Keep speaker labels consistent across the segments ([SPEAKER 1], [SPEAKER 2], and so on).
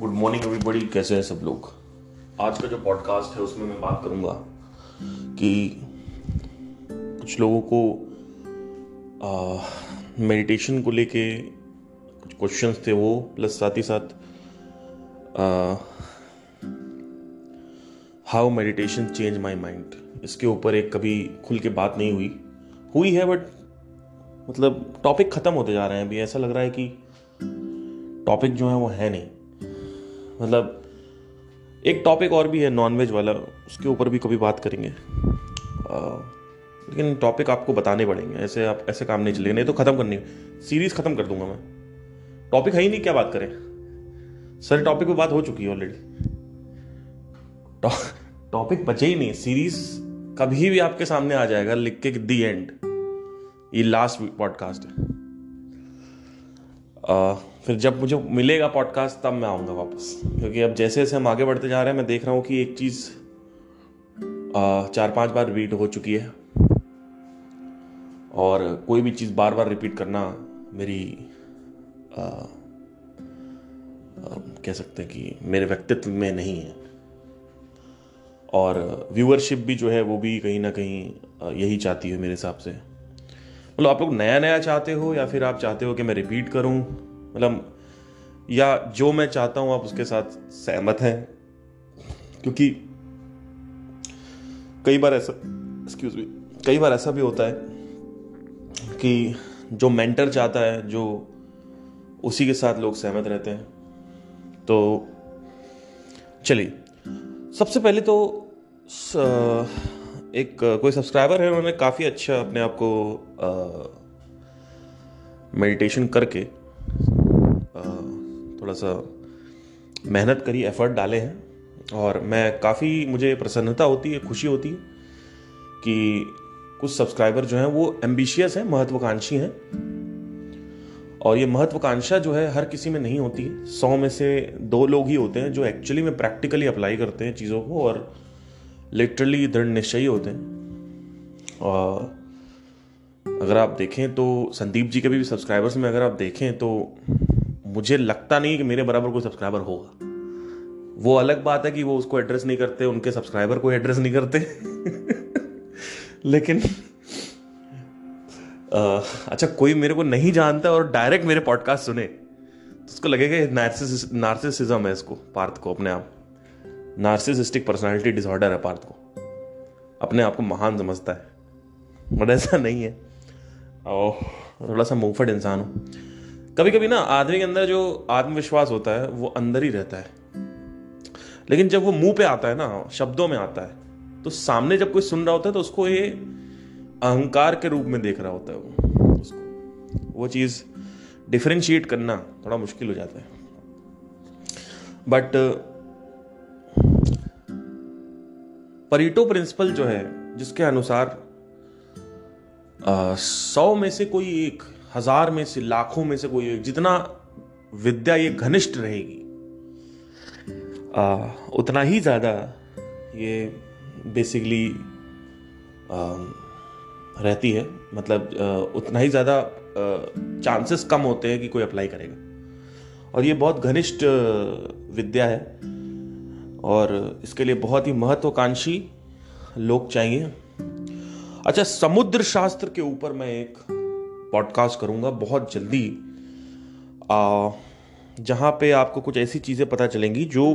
[SPEAKER 1] Good morning everybody कैसे हैं सब लोग? आज का जो पॉडकास्ट है, उसमें मैं बात करूँगा कि कुछ लोगों को मेडिटेशन को लेके कुछ क्वेश्चंस थे वो प्लस साथ ही साथ how meditation change my mind इसके ऊपर एक कभी खुल के बात नहीं हुई। हुई है बट मतलब टॉपिक ख़त्म होते जा रहे हैं। अभी ऐसा लग रहा है कि टॉपिक जो है वो है नहीं। मतलब एक टॉपिक और भी है नॉनवेज वाला उसके ऊपर भी कभी बात करेंगे। आ, लेकिन टॉपिक आपको बताने पड़ेंगे ऐसे आप ऐसे काम नहीं चलेगा नहीं तो ख़त्म करनी सीरीज़ ख़त्म कर दूँगा मैं। टॉपिक है ही नहीं क्या बात करें? सर टॉपिक पे बात हो चुकी है ऑलरेडी टॉपिक बचे ही नहीं सीरीज़ कभी भी आपके सामने आ जाएगा लिख के दी एंड ये लास्ट पॉडकास्ट है। फिर जब मुझे मिलेगा पॉडकास्ट तब मैं आऊँगा वापस। क्योंकि अब जैसे जैसे हम आगे बढ़ते जा रहे हैं मैं देख रहा हूँ कि एक चीज़ चार पाँच बार रिपीट हो चुकी है। और कोई भी चीज़ बार बार रिपीट करना मेरी आ, आ, कह सकते हैं कि मेरे व्यक्तित्व में नहीं है। और व्यूअरशिप भी जो है वो भी कहीं ना कहीं यही चाहती है मेरे हिसाब से। मतलब आप लोग नया नया चाहते हो या फिर आप चाहते हो कि मैं रिपीट करूँ? मतलब या जो मैं चाहता हूँ, आप उसके साथ सहमत हैं? क्योंकि कई बार ऐसा एक्सक्यूज मी कई बार ऐसा भी होता है कि जो मेंटर चाहता है, जो उसी के साथ लोग सहमत रहते हैं। तो चलिए, सबसे पहले तो एक कोई सब्सक्राइबर है उन्होंने काफ़ी अच्छा अपने आप को मेडिटेशन करके आ, थोड़ा सा मेहनत करी एफर्ट डाले हैं। और मैं काफ़ी मुझे प्रसन्नता होती है खुशी होती है कि कुछ सब्सक्राइबर जो हैं वो एम्बिशियस हैं महत्वाकांक्षी हैं। और ये महत्वाकांक्षा जो है हर किसी में नहीं होती। सौ में से दो लोग ही होते हैं जो एक्चुअली में प्रैक्टिकली अप्लाई करते हैं चीज़ों को और लिटरली दृढ़ निश्चयी होते हैं। और अगर आप देखें तो संदीप जी के भी सब्सक्राइबर्स में अगर आप देखें तो मुझे लगता नहीं कि मेरे बराबर कोई सब्सक्राइबर होगा। वो अलग बात है कि वो उसको एड्रेस नहीं करते उनके सब्सक्राइबर को एड्रेस नहीं करते। लेकिन आ, अच्छा कोई मेरे को नहीं जानता और डायरेक्ट मेरे पॉडकास्ट सुने तो उसको लगेगा नार्सिसिज्म है इसको पार्थ को अपने आप नार्सिसिस्टिक पर्सनालिटी डिसऑर्डर है पार्थ को। अपने आप को महान समझता है। बट ऐसा नहीं है। और थोड़ा सा मुंहफट इंसान हो। कभी कभी ना आदमी के अंदर जो आत्मविश्वास होता है, वो अंदर ही रहता है। लेकिन जब वो मुँह पे आता है ना, शब्दों में आता है तो सामने जब कोई सुन रहा होता है तो उसको ये अहंकार के रूप में देख रहा होता है वो, उसको। वो चीज़ डिफ्रेंशिएट करना थोड़ा मुश्किल हो जाता है। बट परीटो प्रिंसिपल जो है जिसके अनुसार सौ में से कोई एक हज़ार में से लाखों में से कोई एक जितना विद्या ये घनिष्ठ रहेगी आ, उतना ही ज़्यादा ये बेसिकली रहती है। मतलब आ, उतना ही ज़्यादा चांसेस कम होते हैं कि कोई अप्लाई करेगा। और ये बहुत घनिष्ठ विद्या है। और इसके लिए बहुत ही महत्वाकांक्षी लोग चाहिए। अच्छा समुद्र शास्त्र के ऊपर मैं एक पॉडकास्ट करूँगा बहुत जल्दी। जहाँ पे आपको कुछ ऐसी चीज़ें पता चलेंगी जो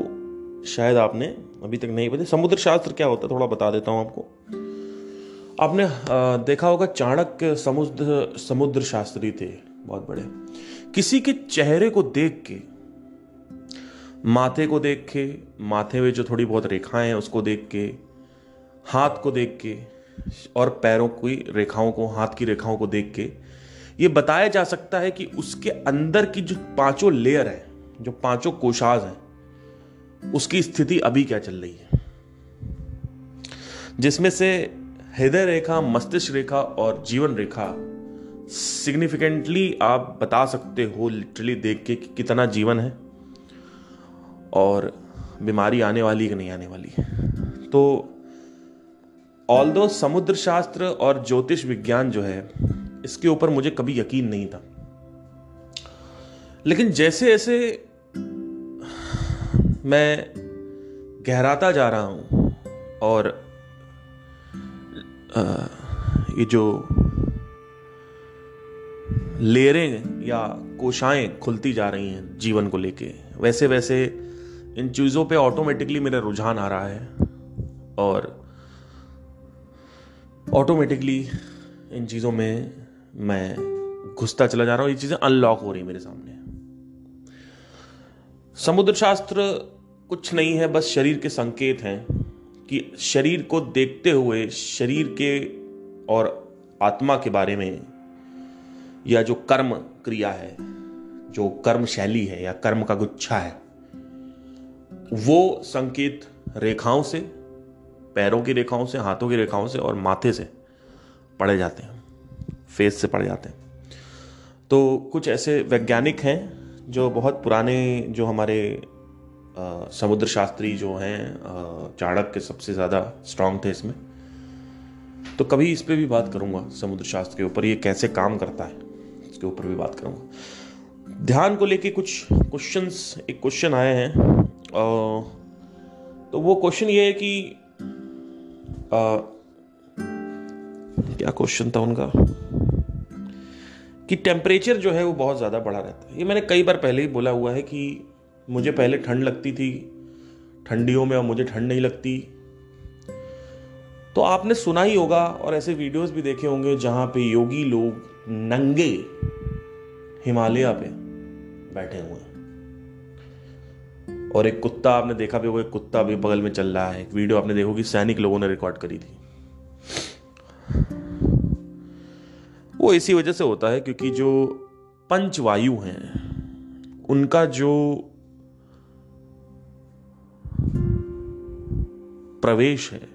[SPEAKER 1] शायद आपने अभी तक नहीं पता। समुद्र शास्त्र क्या होता है थोड़ा बता देता हूँ आपको। आपने आ, देखा होगा चाणक्य समुद्र समुद्र शास्त्री थे बहुत बड़े। किसी के चेहरे को देख के माथे को देख के, माथे में जो थोड़ी बहुत रेखाएँ हैं, उसको देख के, हाथ को देख के और पैरों की रेखाओं को, हाथ की रेखाओं को देख के, ये बताया जा सकता है कि उसके अंदर की जो पाँचों लेयर है, जो पाँचों कोशाज हैं, उसकी स्थिति अभी क्या चल रही है? जिसमें से हृदय रेखा, मस्तिष्क रेखा और जीवन रेखा सिग्निफिकेंटली आप बता सकते हो लिटरली देख के कि कितना जीवन है। और बीमारी आने वाली कि नहीं आने वाली। तो ऑल दो समुद्र शास्त्र और ज्योतिष विज्ञान जो है, इसके ऊपर मुझे कभी यकीन नहीं था। लेकिन जैसे जैसे मैं गहराता जा रहा हूँ और ये जो लेरें या कोशाएँ खुलती जा रही हैं जीवन को लेके वैसे वैसे इन चीज़ों पे ऑटोमेटिकली मेरा रुझान आ रहा है। और ऑटोमेटिकली इन चीज़ों में मैं घुसता चला जा रहा हूँ। ये चीज़ें अनलॉक हो रही मेरे सामने। समुद्र शास्त्र कुछ नहीं है, बस शरीर के संकेत हैं कि शरीर को देखते हुए शरीर के और आत्मा के बारे में या जो कर्म क्रिया है, जो कर्म शैली है या कर्म का गुच्छा है वो संकेत रेखाओं से, पैरों की रेखाओं से, हाथों की रेखाओं से और माथे से पढ़े जाते हैं। फेस से पढ़े जाते हैं। तो कुछ ऐसे वैज्ञानिक हैं जो बहुत पुराने जो हमारे समुद्र शास्त्री जो हैं चाणक्य सबसे ज़्यादा स्ट्रांग थे इसमें। तो कभी इस पर भी बात करूँगा समुद्र शास्त्र के ऊपर, ये कैसे काम करता है, इसके ऊपर भी बात करूँगा। ध्यान को लेके कुछ क्वेश्चंस एक क्वेश्चन आए हैं। तो वो क्वेश्चन ये है कि आ, क्या क्वेश्चन था उनका? कि टेम्परेचर जो है वो बहुत ज़्यादा बढ़ा रहता है। ये मैंने कई बार पहले ही बोला हुआ है कि मुझे पहले ठंड लगती थी ठंडियों में और मुझे ठंड नहीं लगती। तो आपने सुना ही होगा और ऐसे वीडियोस भी देखे होंगे जहाँ पे योगी लोग नंगे हिमालय पे बैठे हुए हैं। और एक कुत्ता आपने देखा भी होगा, एक कुत्ता भी बगल में चल रहा है। एक वीडियो आपने देखो कि सैनिक लोगों ने रिकॉर्ड करी थी। वो इसी वजह से होता है क्योंकि जो पंचवायु हैं, उनका जो प्रवेश है,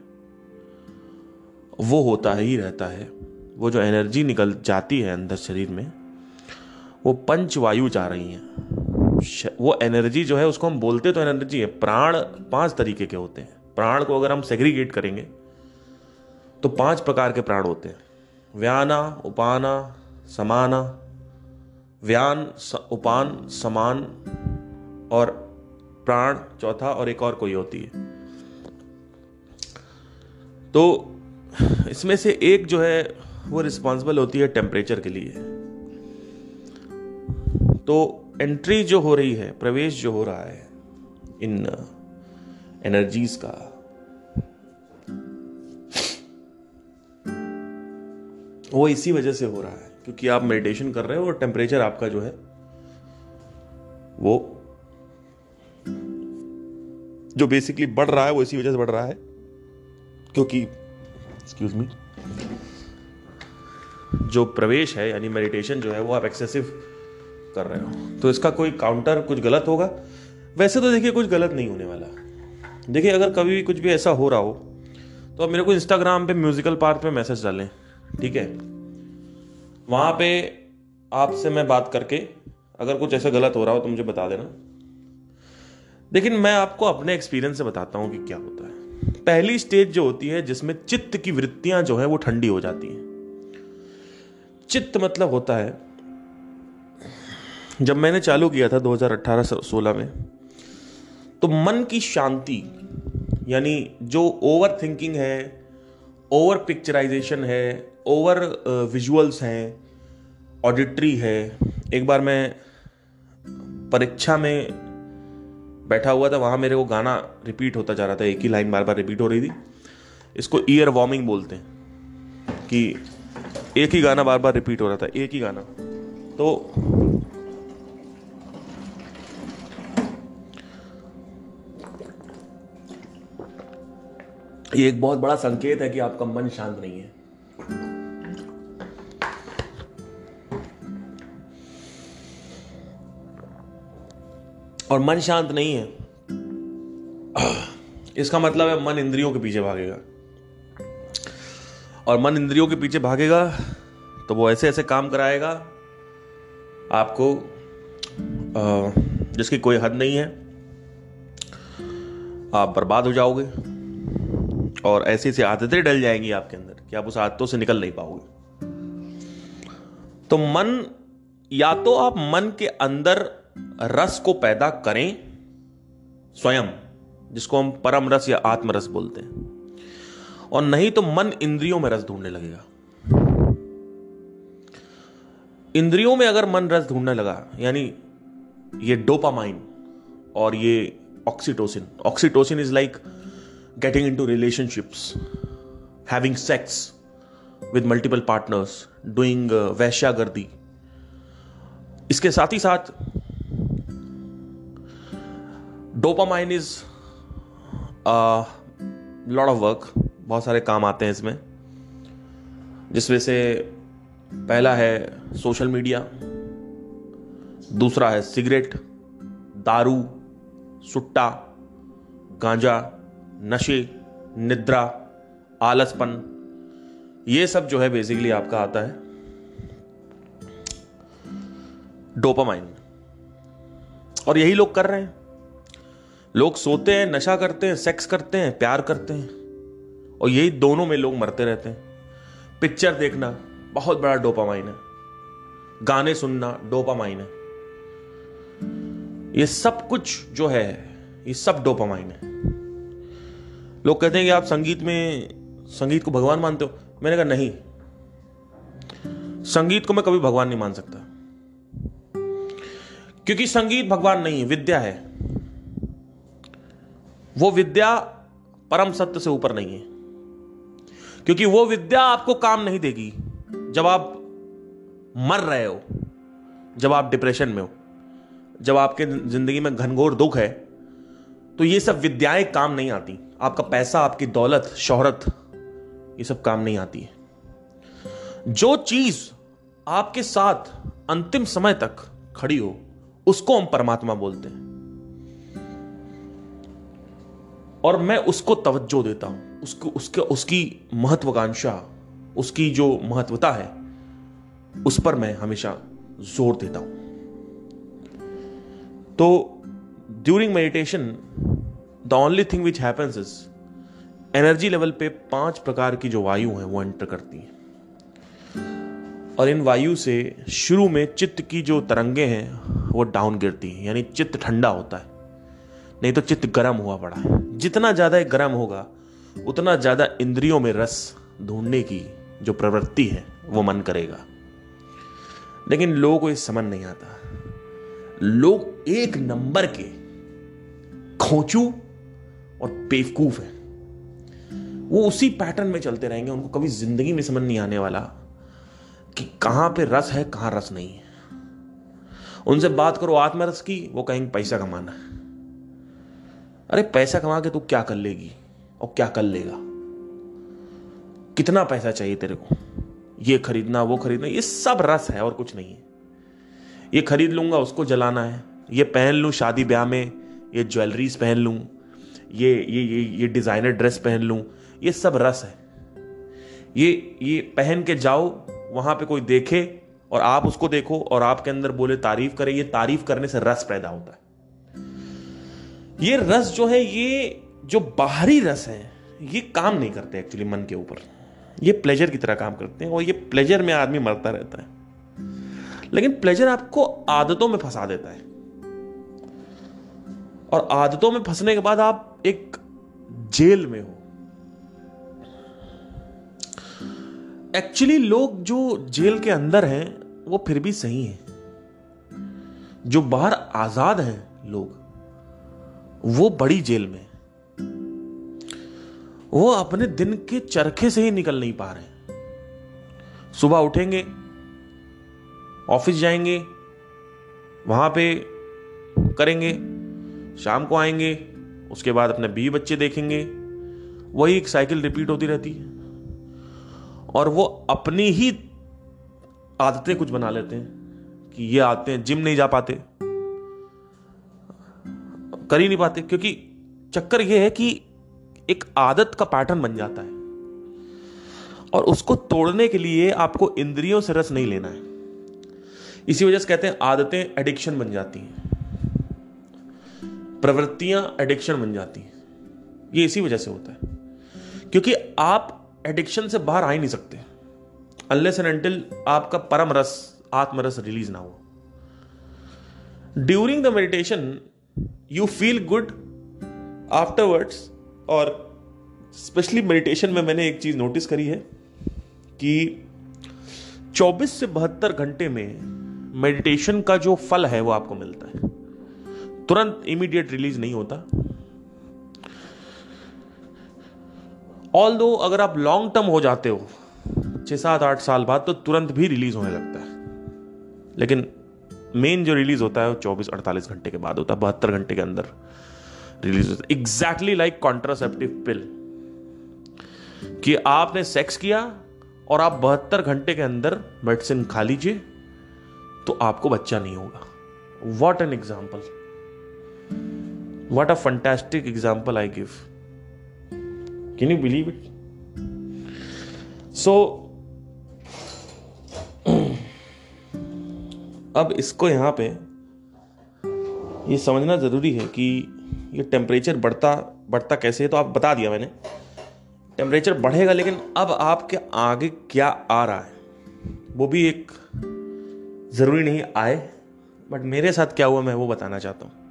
[SPEAKER 1] वो होता ही रहता है। वो जो एनर्जी निकल जाती है अंदर शरीर में, वो पंचवायु जा रही हैं। वो एनर्जी जो है, उसको हम बोलते तो एनर्जी है, प्राण पाँच तरीके के होते हैं। प्राण को अगर हम सेग्रीगेट करेंगे तो पाँच प्रकार के प्राण होते हैं। व्याना, उपाना, समाना। व्यान उपान, समान और प्राण चौथा और एक और कोई होती है। तो इसमें से एक जो है, वो रिस्पॉन्सिबल होती है टेम्परेचर के लिए। तो एंट्री जो हो रही है, प्रवेश जो हो रहा है, इन एनर्जीज का, वो इसी वजह से हो रहा है, क्योंकि आप मेडिटेशन कर रहे हो और टेम्परेचर आपका जो है, वो जो बेसिकली बढ़ रहा है, वो इसी वजह से बढ़ रहा है, क्योंकि एक्सक्यूज मी जो प्रवेश है, यानी मेडिटेशन जो है, वो आप एक्सेसिव कर रहे हो। तो इसका कोई काउंटर कुछ गलत होगा? वैसे तो देखिए कुछ गलत नहीं होने वाला। देखिए, अगर कभी भी कुछ भी ऐसा हो रहा हो तो आप मेरे को इंस्टाग्राम पे म्यूजिकल पार्क पे मैसेज डालें, ठीक है? वहाँ पे आपसे मैं बात करके, अगर कुछ ऐसा गलत हो रहा हो तो मुझे बता देना। लेकिन मैं आपको अपने एक्सपीरियंस से बताता हूँ कि क्या होता है। पहली स्टेज जो होती है, जिसमें चित्त की वृत्तियाँ जो है, वो ठंडी हो जाती हैं। चित्त मतलब होता है जब मैंने चालू किया था 2018-16 में तो मन की शांति, यानी जो ओवर थिंकिंग है ओवर पिक्चराइजेशन है ओवर विजुअल्स हैं ऑडिट्री है, एक बार मैं परीक्षा में बैठा हुआ था, वहाँ मेरे को गाना रिपीट होता जा रहा था, एक ही लाइन बार बार रिपीट हो रही थी, इसको ईयर वार्मिंग बोलते हैं, कि एक ही गाना बार बार रिपीट हो रहा था, एक ही गाना तो ये एक बहुत बड़ा संकेत है कि आपका मन शांत नहीं है। और मन शांत नहीं है। इसका मतलब है मन इंद्रियों के पीछे भागेगा। और मन इंद्रियों के पीछे भागेगा तो वो ऐसे ऐसे काम कराएगा, आपको जिसकी कोई हद नहीं है। आप बर्बाद हो जाओगे। और ऐसी ऐसी आदतें डल जाएँगी आपके अंदर कि आप उस आदतों से निकल नहीं पाओगे। तो मन, या तो आप मन के अंदर रस को पैदा करें, स्वयं, जिसको हम परम रस या आत्मरस बोलते हैं, और नहीं तो मन इंद्रियों में रस ढूँढने लगेगा। इंद्रियों में अगर मन रस ढूँढने लगा, यानी ये डोपामाइन और ये oxytocin oxytocin is like getting in to relationships having sex with multiple partners doing वैश्यागर्दी इसके साथ ही साथ dopamine is lot of work बहुत सारे काम आते हैं इसमें। जिसमें से पहला है सोशल मीडिया दूसरा है सिगरेट दारू, सुट्टा, गांजा नशे, निद्रा, आलसपन, ये सब जो है बेसिकली आपका आता है डोपामाइन और यही लोग कर रहे हैं। लोग सोते हैं, नशा करते हैं सेक्स करते हैं, प्यार करते हैं। और यही दोनों में लोग मरते रहते हैं। पिक्चर देखना बहुत बड़ा डोपामाइन है। गाने सुनना डोपामाइन है। ये सब कुछ जो है, ये सब डोपामाइन है। लोग कहते हैं कि आप संगीत में, संगीत को भगवान मानते हो। मैंने कहा, नहीं। संगीत को मैं कभी भगवान नहीं मान सकता। क्योंकि संगीत भगवान नहीं है, विद्या है। वो विद्या परम सत्य से ऊपर नहीं है। क्योंकि वो विद्या आपको काम नहीं देगी, जब आप मर रहे हो, जब आप डिप्रेशन में हो, जब आपके ज़िंदगी में घनघोर दुख है तो ये सब विद्याएँ काम नहीं आती। आपका पैसा, आपकी दौलत, शोहरत, ये सब काम नहीं आती है। जो चीज़ आपके साथ अंतिम समय तक खड़ी हो, उसको हम परमात्मा बोलते हैं। और मैं उसको तवज्जो देता हूँ, उसको, उसके, उसकी महत्वाकांक्षा, उसकी जो महत्वता है, उस पर मैं हमेशा ज़ोर देता हूँ। तो during meditation the only thing which happens is energy level पे पाँच प्रकार की जो वायु है, वो एंटर करती हैं। और इन वायु से शुरू में चित्त की जो तरंगे हैं, वो डाउन गिरती हैं। यानी चित्त ठंडा होता है। नहीं तो चित्त गर्म हुआ पड़ा है। जितना ज़्यादा गर्म होगा, उतना ज़्यादा इंद्रियों में रस ढूँढने की जो प्रवृत्ति है, वो मन करेगा। लेकिन लोगों को ये समझ नहीं आता। लोग एक नंबर के, खोचू और बेवकूफ़ है। वो उसी पैटर्न में चलते रहेंगे, उनको कभी ज़िंदगी में समझ नहीं आने वाला कि कहाँ पे रस है, कहाँ रस नहीं है। उनसे बात करो आत्मरस की, वो कहेंगे पैसा कमाना है। अरे पैसा कमा के तू क्या कर लेगी और क्या कर लेगा? कितना पैसा चाहिए तेरे को? ये खरीदना, वो खरीदना, ये सब रस है और कुछ नहीं है। ये खरीद लूँगा, उसको जलाना है। ये पहन लूँ शादी ब्याह में, ये ज्वेलरीज पहन लूँ। ये ये ये ये डिज़ाइनर ड्रेस पहन लूँ, ये सब रस है। ये ये पहन के जाओ, वहाँ पे कोई देखे और आप उसको देखो और आपके अंदर बोले तारीफ़ करे, ये तारीफ़ करने से रस पैदा होता है। ये रस जो है, ये जो बाहरी रस है, ये काम नहीं करते एक्चुअली मन के ऊपर। ये प्लेजर की तरह काम करते हैं और ये प्लेजर में आदमी मरता रहता है। लेकिन प्लेजर आपको आदतों में फंसा देता है। और आदतों में फंसने के बाद आप एक जेल में हो। एक्चुअली लोग जो जेल के अंदर हैं, वो फिर भी सही हैं। जो बाहर आज़ाद हैं लोग, वो बड़ी जेल में वो अपने दिन के चरखे से ही निकल नहीं पा रहे सुबह उठेंगे, ऑफ़िस जाएँगे, वहाँ पे करेंगे, शाम को आएँगे उसके बाद अपने बीवी बच्चे देखेंगे। वही एक साइकिल रिपीट होती रहती है। और वो अपनी ही आदतें कुछ बना लेते हैं कि ये आते हैं जिम नहीं जा पाते। कर ही नहीं पाते, क्योंकि चक्कर ये है कि एक आदत का पैटर्न बन जाता है। और उसको तोड़ने के लिए आपको इंद्रियों से रस नहीं लेना है। इसी वजह से कहते हैं आदतें एडिक्शन बन जाती हैं। प्रवृत्तियाँ एडिक्शन बन जाती हैं। ये इसी वजह से होता है। क्योंकि आप एडिक्शन से बाहर आ ही नहीं सकते। अनलेस एंड एंटिल आपका परम रस, आत्मरस रिलीज़ ना हो। During the meditation you feel good afterwards और स्पेशली मेडिटेशन में मैंने एक चीज़ नोटिस करी है कि 24 से बहत्तर घंटे में मेडिटेशन का जो फल है वो आपको मिलता है। तुरंत इमीडिएट रिलीज़ नहीं होता। ऑल दो अगर आप लॉन्ग टर्म हो जाते हो, छह सात आठ साल बाद तो तुरंत भी रिलीज़ होने लगता है। लेकिन मेन जो रिलीज़ होता है वो चौबीस अड़तालीस घंटे के बाद होता है, बहत्तर घंटे के अंदर रिलीज़ होता है। एग्जैक्टली लाइक कॉन्ट्रासेप्टिव पिल कि आपने सेक्स किया और आप बहत्तर घंटे के अंदर मेडिसिन खा लीजिए तो आपको बच्चा नहीं होगा। What an example what a fantastic example I give can you believe it so अब इसको यहाँ पे ये समझना ज़रूरी है कि ये टेम्परेचर बढ़ता बढ़ता कैसे है तो आप बता दिया मैंने। टेम्परेचर बढ़ेगा लेकिन अब आपके आगे क्या आ रहा है, वो भी एक ज़रूरी नहीं आए बट मेरे साथ क्या हुआ मैं वो बताना चाहता हूँ।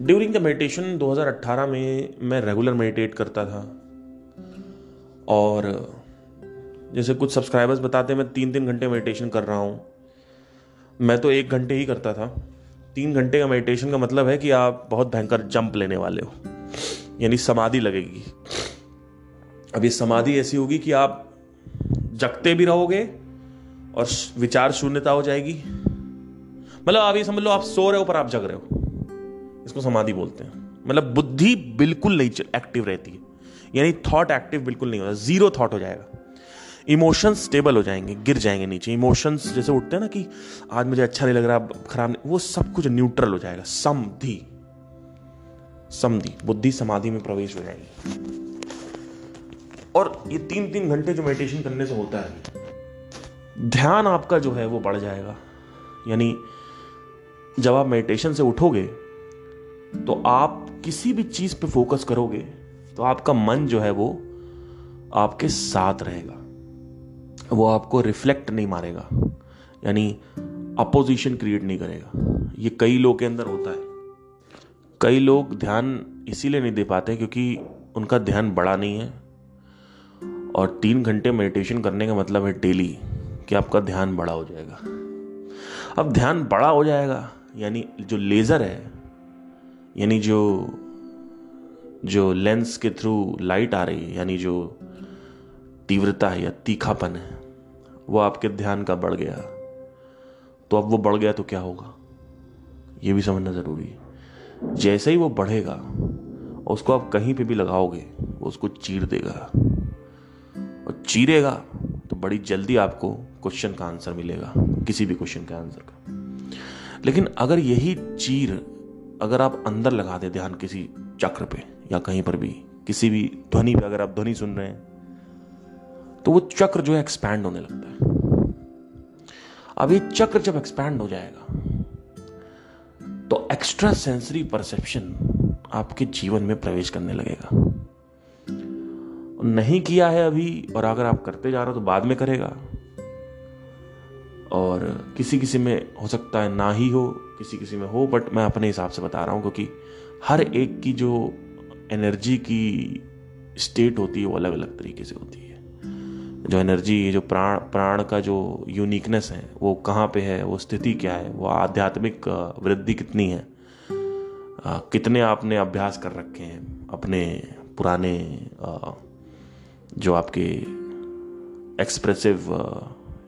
[SPEAKER 1] ड्यूरिंग द मेडिटेशन 2018 में मैं रेगुलर मेडिटेट करता था। और, जैसे कुछ सब्सक्राइबर्स बताते हैं, मैं तीन तीन घंटे मेडिटेशन कर रहा हूँ। मैं तो एक घंटे ही करता था। तीन घंटे का मेडिटेशन का मतलब है कि आप बहुत भयंकर जंप लेने वाले हो। यानी समाधि लगेगी। अब ये समाधि ऐसी होगी कि आप जगते भी रहोगे और विचार शून्यता हो जाएगी। मतलब आप ये समझ लो, आप सो रहे हो पर आप जग रहे हो। इसको समाधि बोलते हैं। मतलब बुद्धि बिल्कुल नहीं एक्टिव रहती है। यानी थॉट एक्टिव बिल्कुल नहीं होता। ज़ीरो थॉट हो जाएगा। इमोशंस स्टेबल हो जाएँगे, गिर जाएँगे नीचे। इमोशंस जैसे उठते हैं ना कि आज मुझे अच्छा नहीं लग रहा खराब नहीं, वो सब कुछ न्यूट्रल हो जाएगा। समधि। समधि। बुद्धि समाधि में प्रवेश हो जाएगी। और ये तीन तीन घंटे जो मेडिटेशन करने से होता है, ध्यान आपका जो है वो बढ़ जाएगा। यानी जब आप मेडिटेशन से उठोगे तो आप किसी भी चीज़ पे फोकस करोगे तो आपका मन जो है वो आपके साथ रहेगा। वो आपको रिफ्लेक्ट नहीं मारेगा, यानी अपोजिशन क्रिएट नहीं करेगा। ये कई लोग के अंदर होता है। कई लोग ध्यान इसीलिए नहीं दे पाते क्योंकि उनका ध्यान बड़ा नहीं है। और तीन घंटे मेडिटेशन करने का मतलब है डेली कि आपका ध्यान बड़ा हो जाएगा। अब ध्यान बड़ा हो जाएगा, यानी जो लेज़र है यानी जो जो लेंस के थ्रू लाइट आ रही है, यानी जो तीव्रता है या तीखापन है, वो आपके ध्यान का बढ़ गया। तो अब वो बढ़ गया तो क्या होगा? ये भी समझना ज़रूरी है। जैसे ही वो बढ़ेगा, उसको आप कहीं पे भी लगाओगे, वो उसको चीर देगा। और चीरेगा तो बड़ी जल्दी आपको क्वेश्चन का आंसर मिलेगा, किसी भी क्वेश्चन के आंसर का। लेकिन अगर यही चीर अगर आप अंदर लगा दे ध्यान किसी चक्र पे या कहीं पर भी, किसी भी ध्वनि पे अगर आप ध्वनि सुन रहे हैं तो वो चक्र जो है एक्सपैंड होने लगता है। अब ये चक्र जब एक्सपैंड हो जाएगा तो एक्स्ट्रा सेंसरी परसेप्शन आपके जीवन में प्रवेश करने लगेगा। नहीं किया है अभी, और अगर आप करते जा रहे हो तो बाद में करेगा। और किसी किसी में हो सकता है ना ही हो किसी किसी में हो बट मैं अपने हिसाब से बता रहा हूँ, क्योंकि हर एक की जो एनर्जी की स्टेट होती है, वो अलग अलग तरीके से होती है। जो एनर्जी जो प्राण प्राण का जो यूनिकनेस है, वो कहाँ पे है, वो स्थिति क्या है, वो आध्यात्मिक वृद्धि कितनी है कितने आपने अभ्यास कर रखे हैं, अपने पुराने जो आपके एक्सप्रेसिव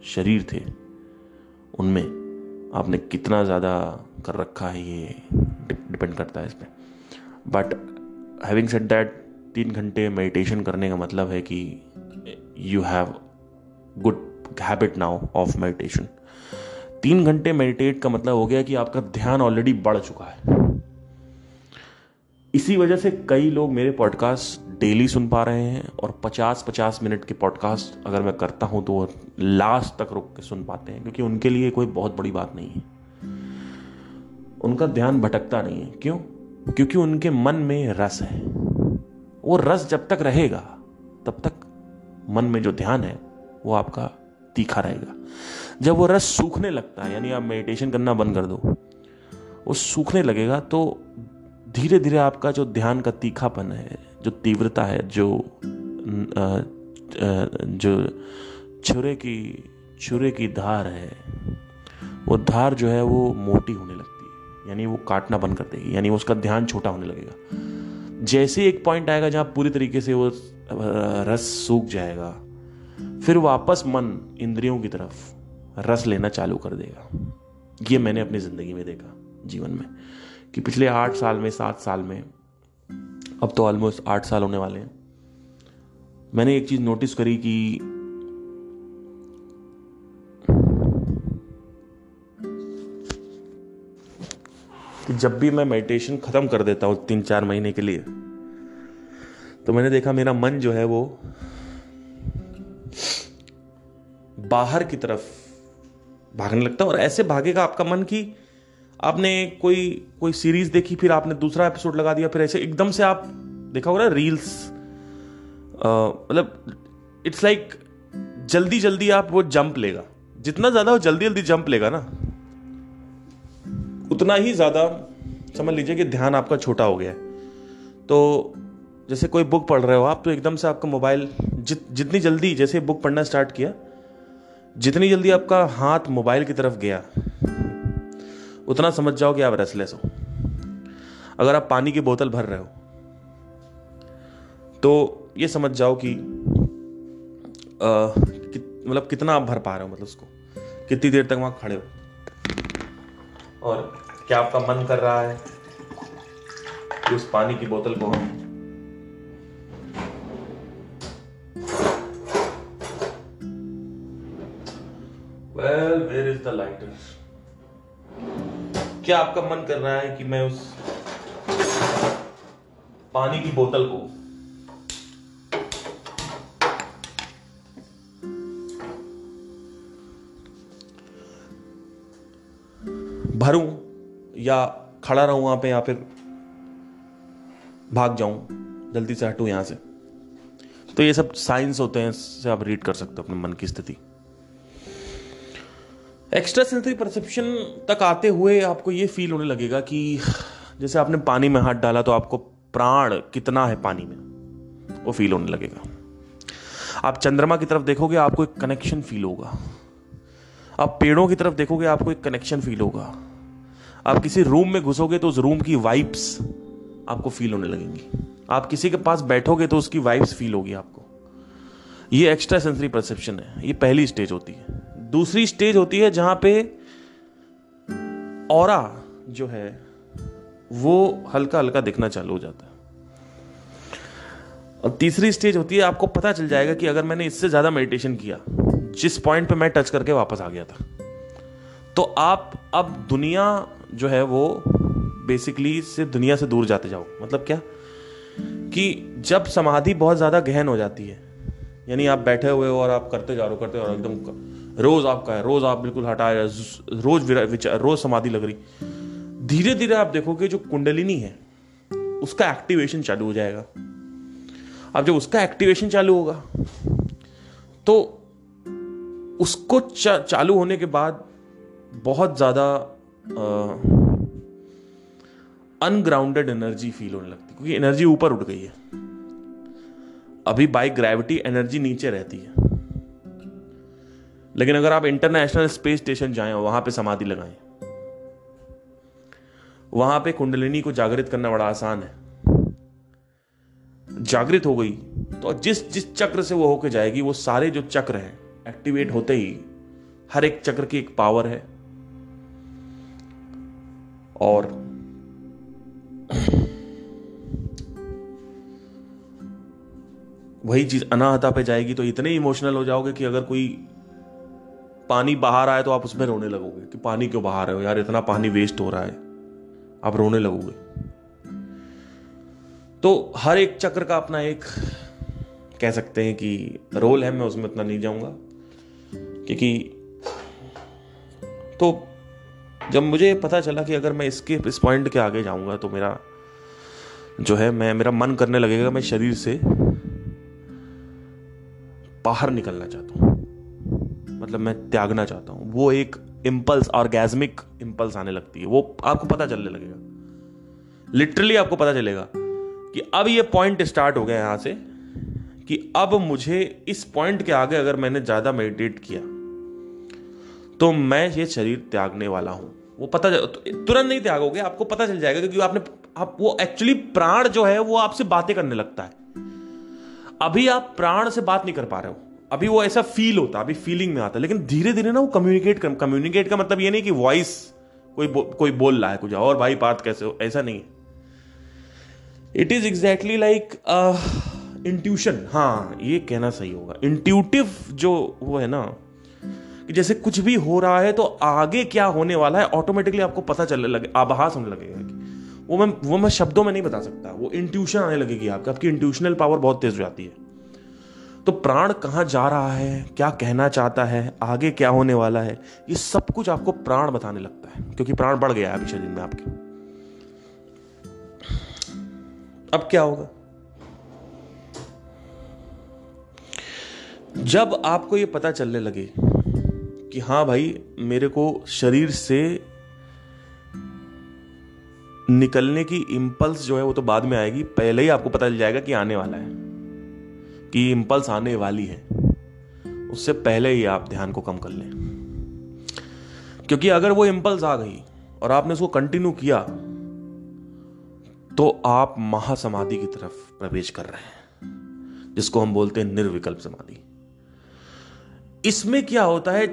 [SPEAKER 1] शरीर थे, उनमें। आपने कितना ज़्यादा कर रखा है ये डिपेंड करता है इस पर बट हैविंग सेड दैट तीन घंटे मेडिटेशन करने का मतलब है कि you have good habit now of meditation तीन घंटे मेडिटेट का मतलब हो गया कि आपका ध्यान ऑलरेडी बढ़ चुका है। इसी वजह से कई लोग मेरे पॉडकास्ट डेली सुन पा रहे हैं और 50-50 मिनट के पॉडकास्ट अगर मैं करता हूँ तो वो लास्ट तक रुक के सुन पाते हैं, क्योंकि उनके लिए कोई बहुत बड़ी बात नहीं है। उनका ध्यान भटकता नहीं है। क्यों? क्योंकि उनके मन में रस है। वो रस जब तक रहेगा, तब तक मन में जो ध्यान है, वो आपका तीखा रहेगा। जब वो रस सूखने लगता है, यानी आप मेडिटेशन करना बंद कर दो, वो सूखने लगेगा तो धीरे धीरे आपका जो ध्यान का तीखापन है जो तीव्रता है, जो जो छुरे की छुरे की धार है, वो धार जो है वो मोटी होने लगती है, यानी वो काटना बंद कर देगी, यानी उसका ध्यान छोटा होने लगेगा। जैसे एक पॉइंट आएगा जहाँ पूरी तरीके से वो रस सूख जाएगा, फिर वापस मन इंद्रियों की तरफ़ रस लेना चालू कर देगा। ये मैंने अपनी ज़िंदगी में देखा, जीवन में, कि पिछले आठ साल में, सात साल में अब तो ऑलमोस्ट आठ साल होने वाले हैं। मैंने एक चीज़ नोटिस करी कि जब भी मैं मेडिटेशन ख़त्म कर देता हूँ तीन चार महीने के लिए तो मैंने देखा मेरा मन जो है वो बाहर की तरफ़ भागने लगता है। और ऐसे भागेगा आपका मन कि आपने कोई कोई सीरीज़ देखी, फिर आपने दूसरा एपिसोड लगा दिया, फिर ऐसे एकदम से आप, देखा होगा रील्स मतलब इट्स लाइक जल्दी जल्दी आप वो जंप लेगा। जितना ज़्यादा वो जल्दी जल्दी जंप लेगा ना। उतना ही ज़्यादा, समझ लीजिए कि ध्यान आपका छोटा हो गया है। तो जैसे कोई बुक पढ़ रहे हो आप तो एकदम से आपका मोबाइल जित, जितनी जल्दी, जैसे बुक पढ़ना स्टार्ट किया, जितनी जल्दी आपका हाथ मोबाइल की तरफ़ गया उतना समझ जाओ कि आप रेसलेस हो। अगर आप पानी की बोतल भर रहे हो तो ये समझ जाओ कि कि मतलब कितना आप भर पा रहे हो मतलब उसको। कितनी देर तक वहाँ खड़े हो। और क्या आपका मन कर रहा है कि उस पानी की बोतल को हम well where is the lighter क्या आपका मन कर रहा है कि मैं उस पानी की बोतल को भरूं या खड़ा रहूँ वहाँ पे या फिर भाग जाऊँ? जल्दी से हटूं यहाँ से। तो ये सब साइंस होते हैं, इससे आप रीड कर सकते हो अपने मन की स्थिति। एक्स्ट्रा सेंसरी परसेप्शन तक आते हुए आपको ये फील होने लगेगा कि जैसे आपने पानी में हाथ डाला तो आपको प्राण कितना है पानी में? वो फील होने लगेगा। आप चंद्रमा की तरफ़ देखोगे आपको एक कनेक्शन फील होगा। आप पेड़ों की तरफ़ देखोगे आपको एक कनेक्शन फील होगा। आप किसी रूम में घुसोगे तो उस रूम की वाइब्स आपको फील होने लगेंगी। आप किसी के पास बैठोगे तो उसकी वाइब्स फील होगी आपको। ये एक्स्ट्रा सेंसरी परसेप्शन है। ये पहली स्टेज होती है। दूसरी स्टेज होती है जहाँ पे और जो है, वो हल्का हल्का दिखना चालू हो जाता है। और तीसरी स्टेज होती है, आपको पता चल जाएगा कि अगर मैंने इससे ज़्यादा मेडिटेशन किया, जिस पॉइंट पे मैं टच करके वापस आ गया था तो आप अब दुनिया जो है वो बेसिकली से दुनिया से दूर जाते जाओ। मतलब क्या? कि जब समाधि बहुत ज़्यादा गहन हो जाती है, यानी आप बैठे हुए हो और आप करते जा रहे हो, करते और एकदम रोज आपका है रोज आप बिल्कुल हटा रहे रोज विचार रोज समाधि लग रही। धीरे धीरे आप देखोगे जो कुंडलिनी है उसका एक्टिवेशन चालू हो जाएगा। अब जब उसका एक्टिवेशन चालू होगा तो उसको चा, चालू होने के बाद बहुत ज़्यादा अनग्राउंडेड एनर्जी फील होने लगती क्योंकि एनर्जी ऊपर उठ गई है। अभी बाई ग्रेविटी एनर्जी नीचे रहती है। लेकिन अगर आप इंटरनेशनल स्पेस स्टेशन जाएँ वहाँ पे समाधि लगाएँ, वहाँ पे कुंडलिनी को जागृत करना बड़ा आसान है। जागृत हो गई तो जिस जिस चक्र से वो होके जाएगी, वो सारे जो चक्र हैं एक्टिवेट होते ही, हर एक चक्र की एक पावर है। और वही चीज़ अनाहता पे जाएगी तो इतने इमोशनल हो जाओगे कि अगर कोई पानी बाहर आए तो आप उसमें रोने लगोगे कि पानी क्यों बाहर है? यार, इतना पानी वेस्ट हो रहा है। आप रोने लगोगे। तो हर एक चक्र का अपना एक कह सकते हैं कि रोल है, मैं उसमें इतना नहीं जाऊँगा। क्योंकि तो जब मुझे पता चला कि अगर मैं इसके, इस पॉइंट के आगे जाऊँगा तो मेरा जो है, मैं, मेरा मन करने लगेगा मैं शरीर से बाहर निकलना चाहता हूँ। मतलब मैं त्यागना चाहता हूँ। वो एक इम्पल्स ऑर्गेजमिक इम्पल्स आने लगती है। वो आपको पता चलने लगेगा। लिटरली आपको पता चलेगा कि अब ये पॉइंट स्टार्ट हो गया यहाँ से कि अब मुझे इस पॉइंट के आगे अगर मैंने ज़्यादा मेडिटेट किया तो मैं ये शरीर त्यागने वाला हूँ। वो पता तुरंत नहीं त्यागोगे, आपको पता चल जाएगा क्योंकि आपने, आप, वो एक्चुअली प्राण जो है, वो आपसे बातें करने लगता है। अभी आप प्राण से बात नहीं कर पा रहे हो। अभी वो ऐसा फील होता अभी फीलिंग में आता लेकिन धीरे धीरे ना वो कम्युनिकेट कर कम्युनिकेट का मतलब ये नहीं कि वॉइस कोई बो, कोई बोल रहा है कुछ और भाई बात कैसे हो ऐसा नहीं है। It is exactly like intuition हाँ ये कहना सही होगा। इंट्यूटिव जो वो है ना कि जैसे कुछ भी हो रहा है तो आगे क्या होने वाला है ऑटोमेटिकली आपको पता चलने लगे आभास होने लगेगा कि वो मैं वो मैं शब्दों में नहीं बता सकता। वो इंट्यूशन आने लगेगी आपकी आपकी इंट्यूशनल पावर बहुत तेज हो जाती है। तो प्राण कहाँ जा रहा है? क्या कहना चाहता है? आगे क्या होने वाला है? ये सब कुछ आपको प्राण बताने लगता है, क्योंकि प्राण बढ़ गया है अभी शरीर में आपके। अब क्या होगा? जब आपको ये पता चलने लगे कि हाँ भाई, मेरे को शरीर से निकलने की इंपल्स जो है वो तो बाद में आएगी, पहले ही आपको पता चल जाएगा कि आने वाला है। कि इंपल्स आने वाली है, उससे पहले ही आप ध्यान को कम कर लें। क्योंकि अगर वो इंपल्स आ गई और आपने उसको कंटिन्यू किया तो आप महासमाधि की तरफ़ प्रवेश कर रहे हैं, जिसको हम बोलते हैं निर्विकल्प समाधि। इसमें क्या होता है,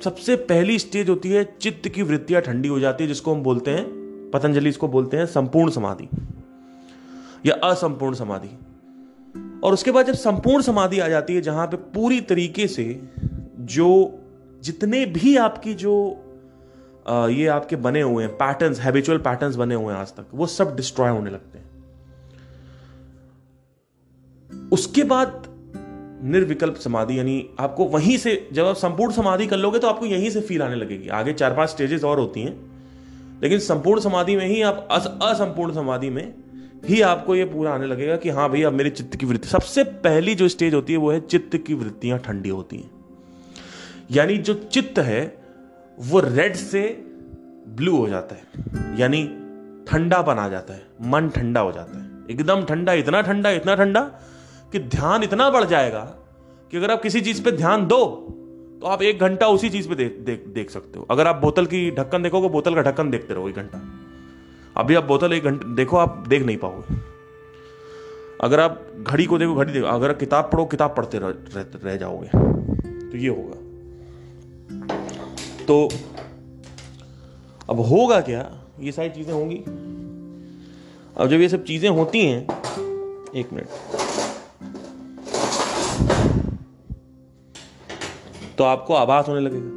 [SPEAKER 1] सबसे पहली स्टेज होती है चित्त की वृत्तियाँ ठंडी हो जाती है, जिसको हम बोलते हैं, पतंजलि इसको बोलते हैं संपूर्ण समाधि, या असंपूर्ण समाधि। और उसके बाद जब संपूर्ण समाधि आ जाती है जहाँ पे पूरी तरीके से जो जितने भी आपकी जो आ, ये आपके बने हुए हैं पैटर्न्स हैबिचुअल पैटर्न्स बने हुए हैं आज तक वो सब डिस्ट्रॉय होने लगते हैं। उसके बाद निर्विकल्प समाधि यानी आपको वहीं से जब आप संपूर्ण समाधि कर लोगे तो आपको यहीं से फील आने लगेगी। आगे चार पाँच स्टेजेस और होती हैं लेकिन संपूर्ण समाधि में ही आप असंपूर्ण समाधि में ही आपको ये पूरा आने लगेगा कि हाँ भैया मेरे चित्त की वृत्ति, सबसे पहली जो स्टेज होती है वो है चित्त की वृत्तियाँ ठंडी होती हैं। यानी जो चित्त है, वो रेड से ब्लू हो जाता है। यानी ठंडा बना जाता है, मन ठंडा हो जाता है। एकदम ठंडा, इतना ठंडा इतना ठंडा कि ध्यान इतना बढ़ जाएगा कि अगर आप किसी चीज़ पे ध्यान दो तो आप एक घंटा उसी चीज़ पे देख देख देख सकते हो। अगर आप बोतल की ढक्कन देखोगे, बोतल का ढक्कन देखते रहो एक घंटा। अभी आप बोतल एक घंटे देखो आप देख नहीं पाओगे। अगर आप घड़ी को देखो घड़ी देखो अगर किताब पढ़ो किताब पढ़ते रह, रह, रह जाओगे। तो ये होगा। तो अब होगा क्या? ये सारी चीज़ें होंगी। अब जब ये सब चीज़ें होती हैं एक मिनट। तो आपको आभास होने लगेगा।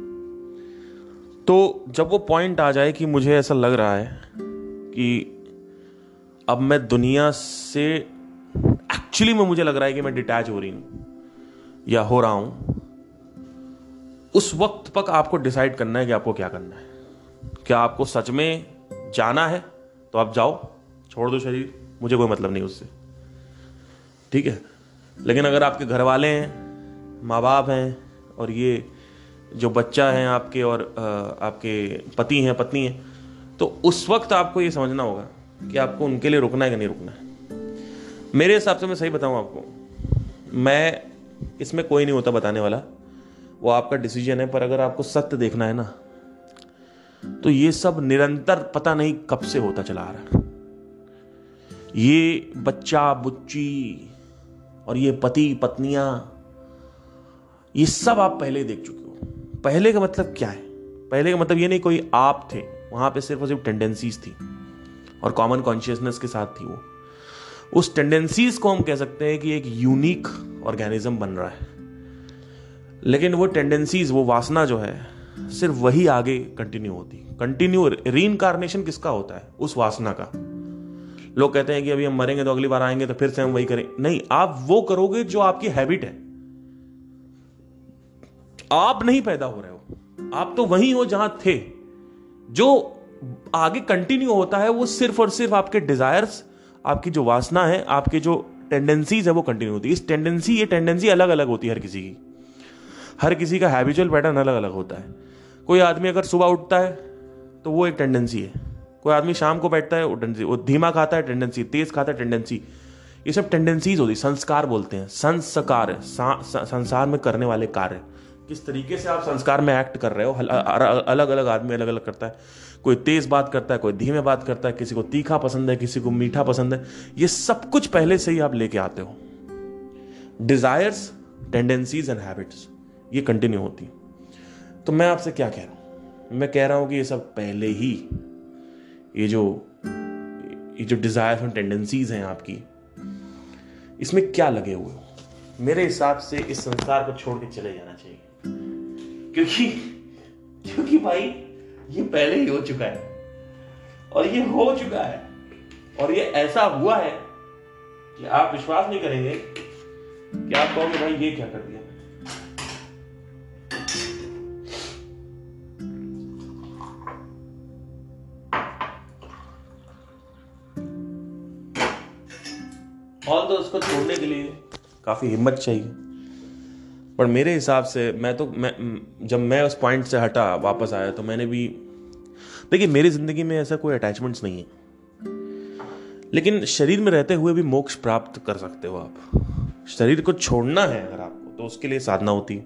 [SPEAKER 1] तो जब वो पॉइंट आ जाए कि मुझे ऐसा लग रहा है कि अब मैं दुनिया से एक्चुअली में मुझे लग रहा है कि मैं डिटैच हो रही हूँ, या हो रहा हूँ। उस वक्त तक आपको डिसाइड करना है कि आपको क्या करना है। क्या आपको सच में जाना है तो आप जाओ, छोड़ दो शरीर। मुझे कोई मतलब नहीं उससे। ठीक है? लेकिन अगर आपके घर वाले हैं माँ बाप हैं, और ये जो बच्चा है आपके और आपके पति हैं, पत्नी हैं तो उस वक्त आपको ये समझना होगा कि आपको उनके लिए रुकना है कि नहीं रुकना है। मेरे हिसाब से मैं सही बताऊँ आपको, मैं इसमें कोई नहीं होता बताने वाला। वो आपका डिसीज़न है, पर अगर आपको सत्य देखना है ना तो ये सब निरंतर पता नहीं कब से होता चला आ रहा है। ये बच्चा, बुच्ची और ये पति, पत्नियाँ, ये सब आप पहले देख चुके हो। पहले का मतलब क्या है? पहले का मतलब ये नहीं कोई आप थे। वहाँ पे सिर्फ़ और सिर्फ़ टेंडेंसीज थी और कॉमन कॉन्शियसनेस के साथ थी वो। उस टेंडेंसीज को हम कह सकते हैं कि एक यूनिक ऑर्गेनिज्म बन रहा है। लेकिन वो टेंडेंसीज वो वासना जो है, सिर्फ़ वही आगे कंटिन्यू होती। कंटिन्यू री किसका होता है? उस वासना का। लोग कहते हैं कि अभी हम मरेंगे तो अगली बार आएँगे तो फिर से हम वही करें। नहीं, आप वो करोगे जो आपकी हैबिट है। आप नहीं पैदा हो रहे हो। आप तो वही हो जहाँ थे। जो आगे कंटिन्यू होता है, वो सिर्फ़ और सिर्फ़ आपके डिजायर्स आपकी जो वासना है, आपके जो टेंडेंसीज है, वो कंटिन्यू होती है। इस टेंडेंसी ये टेंडेंसी अलग अलग होती है हर किसी की। हर किसी का हैबिचुअल पैटर्न अलग अलग होता है। कोई आदमी अगर सुबह उठता है तो वो एक टेंडेंसी है। कोई आदमी शाम को बैठता है, वो टेंडेंसी वो धीमा खाता है टेंडेंसी तेज खाता है टेंडेंसी ये सब टेंडेंसीज होती है संस्कार बोलते हैं। संस्कार संसार में करने वाले कार्य। किस तरीके से आप संस्कार में एक्ट कर रहे हो? अलग अलग आदमी अलग अलग करता है। कोई तेज बात करता है, कोई धीमे बात करता है, किसी को तीखा पसंद है, किसी को मीठा पसंद है। ये सब कुछ पहले से ही आप लेके आते हो। डिजायर्स टेंडेंसीज एंड हैबिट्स ये कंटिन्यू होती है। तो मैं आपसे क्या कह रहा हूँ? मैं कह रहा हूँ कि ये सब पहले ही, ये जो ये जो डिजायर्स एंड टेंडेंसीज हैं आपकी, इसमें क्या लगे हुए हो? मेरे हिसाब से इस संसार को छोड़ के चले जाना। क्योंकि क्योंकि भाई, ये पहले ही हो चुका है। और ये हो चुका है। और ये ऐसा हुआ है कि आप विश्वास नहीं करेंगे कि आप कहोगे, भाई, ये क्या कर दिया? और तो उसको छोड़ने के लिए काफ़ी हिम्मत चाहिए। पर मेरे हिसाब से मैं तो मैं, जब मैं उस पॉइंट से हटा वापस आया तो मैंने भी, देखिए, मेरी ज़िंदगी में ऐसा कोई अटैचमेंट्स नहीं है। लेकिन शरीर में रहते हुए भी मोक्ष प्राप्त कर सकते हो आप। शरीर को छोड़ना है अगर आपको तो उसके लिए साधना होती है।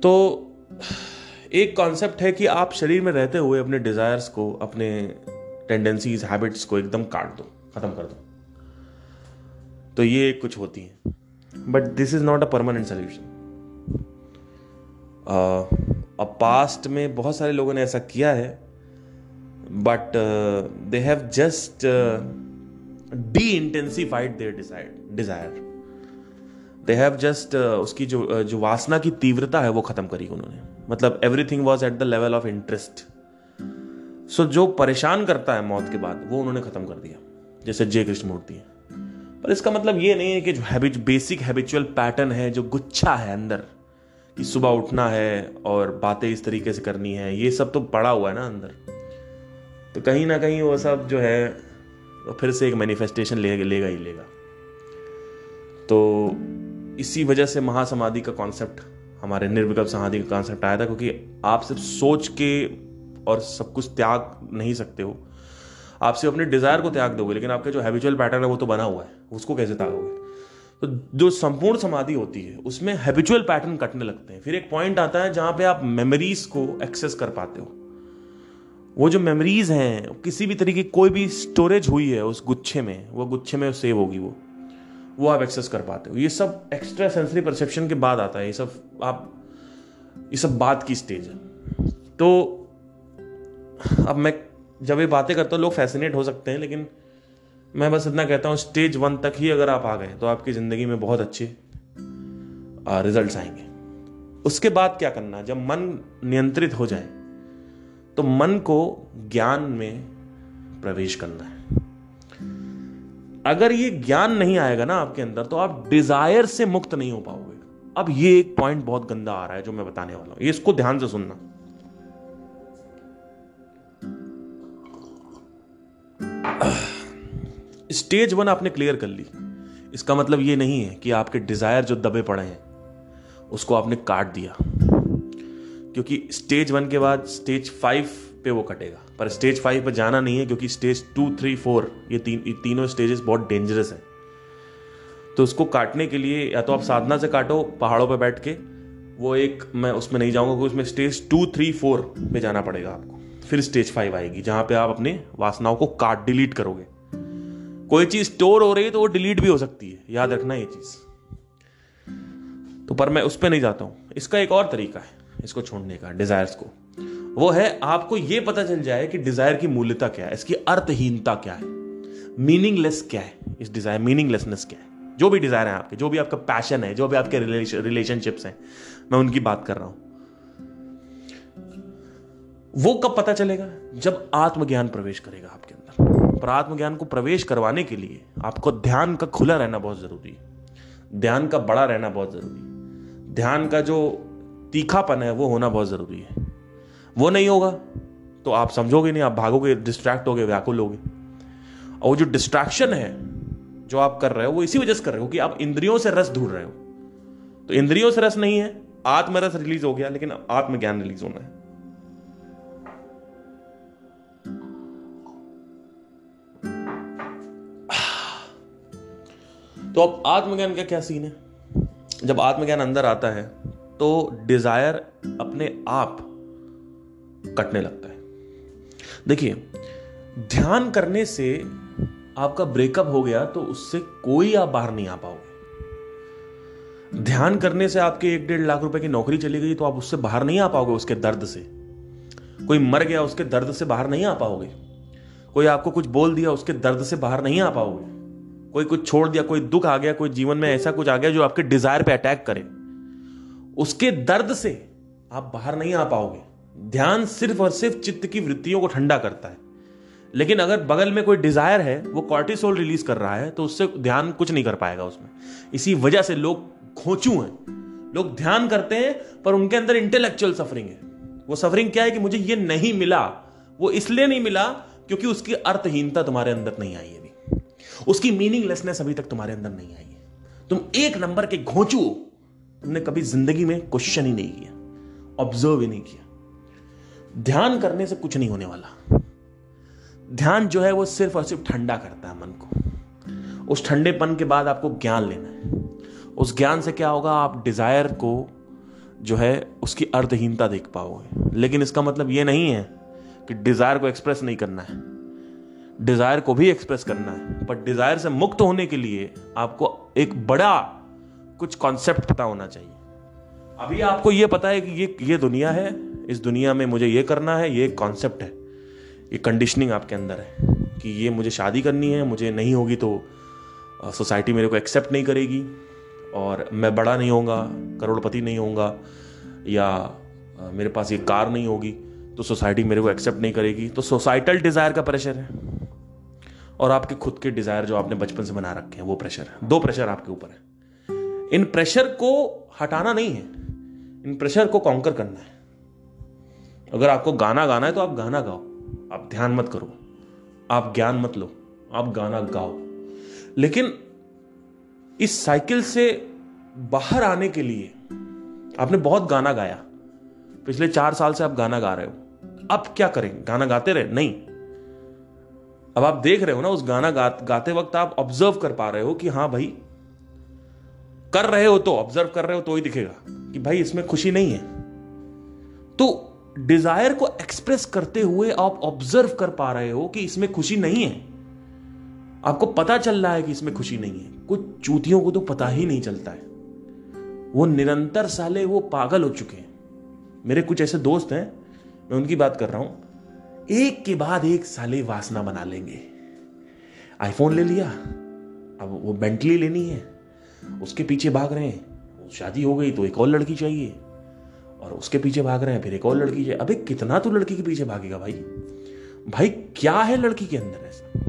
[SPEAKER 1] तो एक कॉन्सेप्ट है कि आप शरीर में रहते हुए अपने डिजायर्स को, अपने टेंडेंसीज हैबिट्स को एकदम काट दो, खत्म कर दो। तो ये कुछ होती है। But this is not a permanent solution अब पास्ट में बहुत सारे लोगों ने ऐसा किया है but they have just the intensified their decide desire they have just उसकी जो uh, जो वासना की तीव्रता है वो खत्म करी उन्होंने। मतलब everything was at the level of interest so जो परेशान करता है मौत के बाद वो उन्होंने खत्म कर दिया। जैसे जय कृष्ण मूर्ति है। पर इसका मतलब ये नहीं है कि जो हैबिट बेसिक हैबिचुअल पैटर्न है जो गुच्छा है अंदर कि सुबह उठना है और बातें इस तरीके से करनी है ये सब तो पड़ा हुआ है ना अंदर। तो कहीं ना कहीं वो सब जो है तो फिर से एक मैनिफेस्टेशन ले, लेगा ही लेगा। तो इसी वजह से महासमाधि का कॉन्सेप्ट हमारे निर्विकल्प समाधि का कॉन्सेप्ट आया था क्योंकि आप सिर्फ़ सोच के और सब कुछ त्याग नहीं सकते हो। आप सिर्फ़ अपने डिज़ायर को त्याग दोगे, लेकिन आपका जो हैबिचुअल पैटर्न है वो तो बना हुआ है, उसको कैसे त्यागोगे? तो जो संपूर्ण समाधि होती है, उसमें हैबिचुअल पैटर्न कटने लगते हैं। फिर एक पॉइंट आता है जहाँ पे आप मेमोरीज को एक्सेस कर पाते हो। वो जो मेमोरीज हैं, किसी भी तरीके कोई भी स्टोरेज हुई है उस गुच्छे में, वो गुच्छे में सेव होगी वो। वो आप एक्सेस कर पाते हो। ये सब एक्स्ट्रा सेंसरी परसेप्शन के बाद आता है। ये सब आप, ये सब बात की स्टेज है। तो अब मैं जब ये बातें करता हूँ, लोग फैसिनेट हो सकते हैं, लेकिन मैं बस इतना कहता हूँ स्टेज वन तक ही अगर आप आ गए तो आपकी ज़िंदगी में बहुत अच्छे रिजल्ट्स आएँगे। उसके बाद क्या करना, जब मन नियंत्रित हो जाए तो मन को ज्ञान में प्रवेश करना है। अगर ये ज्ञान नहीं आएगा ना आपके अंदर तो आप डिज़ायर से मुक्त नहीं हो पाओगे। अब ये एक पॉइंट बहुत गंदा आ रहा है, जो मैं बताने वाला हूँ। इसको ध्यान से सुनना। स्टेज वन आपने क्लियर कर ली। इसका मतलब ये नहीं है कि आपके डिज़ायर जो दबे पड़े हैं, उसको आपने काट दिया। क्योंकि स्टेज वन के बाद स्टेज फाइव पे वो कटेगा। पर स्टेज फाइव पे जाना नहीं है, क्योंकि स्टेज टू, थ्री, फोर, ये तीन, ये तीनों स्टेजेस बहुत डेंजरस हैं। तो उसको काटने के लिए या तो आप साधना से काटो, पहाड़ों पर बैठ के, वो एक मैं उसमें नहीं जाऊँगा, क्योंकि उसमें स्टेज टू, थ्री, फोर पे जाना पड़ेगा आपको। फिर स्टेज फाइव आएगी, जहाँ पे आप अपने वासनाओं को काट डिलीट करोगे। कोई चीज़ स्टोर हो रही है तो वो डिलीट भी हो सकती है। याद रखना ये चीज़। तो पर मैं उस पर नहीं जाता हूँ। इसका एक और तरीका है, इसको छोड़ने का डिजायर्स को। वो है, आपको ये पता चल जाए कि डिज़ायर की मूल्यता क्या है, इसकी अर्थहीनता क्या है। मीनिंगलेस क्या है? इस डिज़ायर मीनिंगलेसनेस क्या है? जो भी डिज़ायर है आपके, जो भी आपका पैशन है, जो भी आपके रिलेशनशिप्स हैं, मैं उनकी बात कर रहा हूँ। वो कब पता चलेगा? जब आत्मज्ञान प्रवेश करेगा आपके अंदर। पर आत्मज्ञान को प्रवेश करवाने के लिए आपको ध्यान का खुला रहना बहुत ज़रूरी है। ध्यान का बड़ा रहना बहुत ज़रूरी है। ध्यान का जो तीखापन है, वो होना बहुत ज़रूरी है। वो नहीं होगा तो आप समझोगे नहीं, आप भागोगे डिस्ट्रैक्ट होगे, व्याकुल होगे। और जो डिस्ट्रैक्शन है, जो आप कर रहे हो, वो इसी वजह से कर रहे हो कि आप इंद्रियों से रस ढूंढ रहे हो। तो इंद्रियों से रस नहीं है आत्मरस रिलीज़ हो गया, लेकिन आत्मज्ञान रिलीज़ होना है। तो अब आत्मज्ञान का क्या सीन है? जब आत्मज्ञान अंदर आता है तो डिज़ायर अपने आप कटने लगता है। देखिए, ध्यान करने से आपका ब्रेकअप हो गया तो उससे कोई आप बाहर नहीं आ पाओगे। ध्यान करने से आपके एक डेढ़ लाख रुपए की नौकरी चली गई तो आप उससे बाहर नहीं आ पाओगे उसके दर्द से। कोई मर गया, उसके दर्द से बाहर नहीं आ पाओगे। कोई आपको कुछ बोल दिया, उसके दर्द से बाहर नहीं आ पाओगे। कोई कुछ छोड़ दिया, कोई दुख आ गया, कोई जीवन में ऐसा कुछ आ गया जो आपके डिज़ायर पे अटैक करे। उसके दर्द से आप बाहर नहीं आ पाओगे। ध्यान सिर्फ़ और सिर्फ़ चित्त की वृत्तियों को ठंडा करता है। लेकिन अगर बगल में कोई डिज़ायर है, वो कॉर्टिसोल रिलीज़ कर रहा है तो उससे ध्यान कुछ नहीं कर पाएगा उसमें। इसी वजह से लोग खोचू हैं। लोग ध्यान करते हैं, पर उनके अंदर इंटेलेक्चुअल सफरिंग है। वो सफरिंग क्या है कि मुझे ये नहीं मिला, वो इसलिए नहीं मिला क्योंकि उसकी अर्थहीनता तुम्हारे अंदर नहीं आई अभी। उसकी मीनिंगलेसनेस अभी तक तुम्हारे अंदर नहीं आई है। तुम एक नंबर के घोंचू तुमने कभी ज़िंदगी में क्वेश्चन ही नहीं किया ऑब्ज़र्व ही नहीं किया। ध्यान करने से कुछ नहीं होने वाला। ध्यान जो है वो सिर्फ़ और सिर्फ़ ठंडा करता है मन को। उस ठंडेपन के बाद आपको ज्ञान लेना है। उस ज्ञान से क्या होगा? आप डिज़ायर को जो है उसकी अर्थहीनता देख पाओगे। लेकिन इसका मतलब ये नहीं है कि डिज़ायर को एक्सप्रेस नहीं करना है। डिज़ायर को भी एक्सप्रेस करना है। पर डिज़ायर से मुक्त होने के लिए आपको एक बड़ा कुछ कॉन्सेप्ट पता होना चाहिए। अभी आपको यह पता है कि ये ये दुनिया है, इस दुनिया में मुझे ये करना है, ये एक कॉन्सेप्ट है। ये कंडीशनिंग आपके अंदर है कि ये मुझे शादी करनी है, मुझे नहीं होगी तो सोसाइटी मेरे को एक्सेप्ट नहीं करेगी और मैं बड़ा नहीं होऊँगा, करोड़पति नहीं होऊँगा या मेरे पास ये कार नहीं होगी तो सोसाइटी मेरे को एक्सेप्ट नहीं करेगी। तो सोसाइटल डिज़ायर का प्रेशर है। और आपके खुद के डिज़ायर जो आपने बचपन से बना रखे हैं, वो प्रेशर है। दो प्रेशर आपके ऊपर है। इन प्रेशर को हटाना नहीं है। इन प्रेशर को कॉन्कर करना है। अगर आपको गाना गाना है तो आप गाना गाओ। आप ध्यान मत करो। आप ज्ञान मत लो। आप गाना गाओ। लेकिन इस साइकिल से बाहर आने के लिए आपने बहुत गाना गाया। पिछले चार साल से आप गाना गा रहे हो। अब क्या करें गाना गाते रहे? नहीं। अब आप देख रहे हो ना उस गाना गा, गाते वक्त आप ऑब्ज़र्व कर पा रहे हो कि हाँ भाई कर रहे हो तो ऑब्ज़र्व कर रहे हो तो ही दिखेगा कि भाई इसमें खुशी नहीं है। तो डिज़ायर को एक्सप्रेस करते हुए आप ऑब्ज़र्व कर पा रहे हो कि इसमें खुशी नहीं है। आपको पता चल रहा है कि इसमें खुशी नहीं है। कुछ चूतियों को तो पता ही नहीं चलता है। वो निरंतर साले वो पागल हो चुके हैं। मेरे कुछ ऐसे दोस्त हैं मैं उनकी बात कर रहा हूँ। एक के बाद एक साले वासना बना लेंगे। आईफोन ले लिया, अब वो बेंटली लेनी है, उसके पीछे भाग रहे हैं। शादी हो गई तो एक और लड़की चाहिए, और उसके पीछे भाग रहे हैं, फिर एक और लड़की चाहिए। अबे, कितना तू लड़की के पीछे भागेगा भाई? भाई, क्या है लड़की के अंदर ऐसा?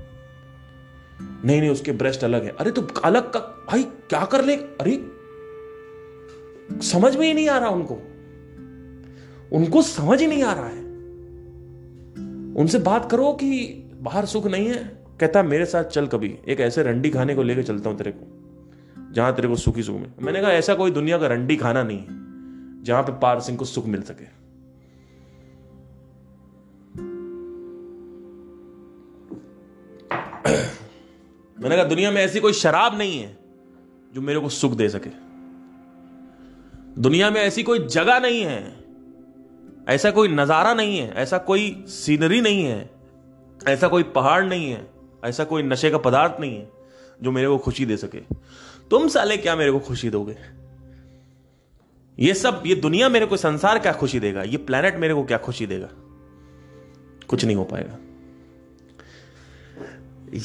[SPEAKER 1] नहीं नहीं, उसके ब्रेस्ट अलग है। अरे तो अलग का, भाई, क्या कर ले? अरे, समझ में ही नहीं आ रहा उनको। उनको समझ ही नहीं आ रहा है। उनसे बात करो कि बाहर सुख नहीं है। कहता, मेरे साथ चल कभी। एक ऐसे रंडी खाने को लेकर चलता हूँ तेरे को, जहाँ तेरे को सुखी सुख में मैंने कहा, ऐसा कोई दुनिया का रंडी खाना नहीं है, जहाँ पे पार सिंह को सुख मिल सके। मैंने कहा, दुनिया में ऐसी कोई शराब नहीं है जो मेरे को सुख दे सके। दुनिया में ऐसी कोई जगह नहीं है ऐसा कोई नज़ारा नहीं है, ऐसा कोई सीनरी नहीं है, ऐसा कोई पहाड़ नहीं है, ऐसा कोई नशे का पदार्थ नहीं है जो मेरे को खुशी दे सके। तुम साले क्या मेरे को खुशी दोगे? ये सब, ये दुनिया मेरे को, संसार क्या खुशी देगा? ये प्लेनेट मेरे को क्या खुशी देगा? कुछ नहीं हो पाएगा।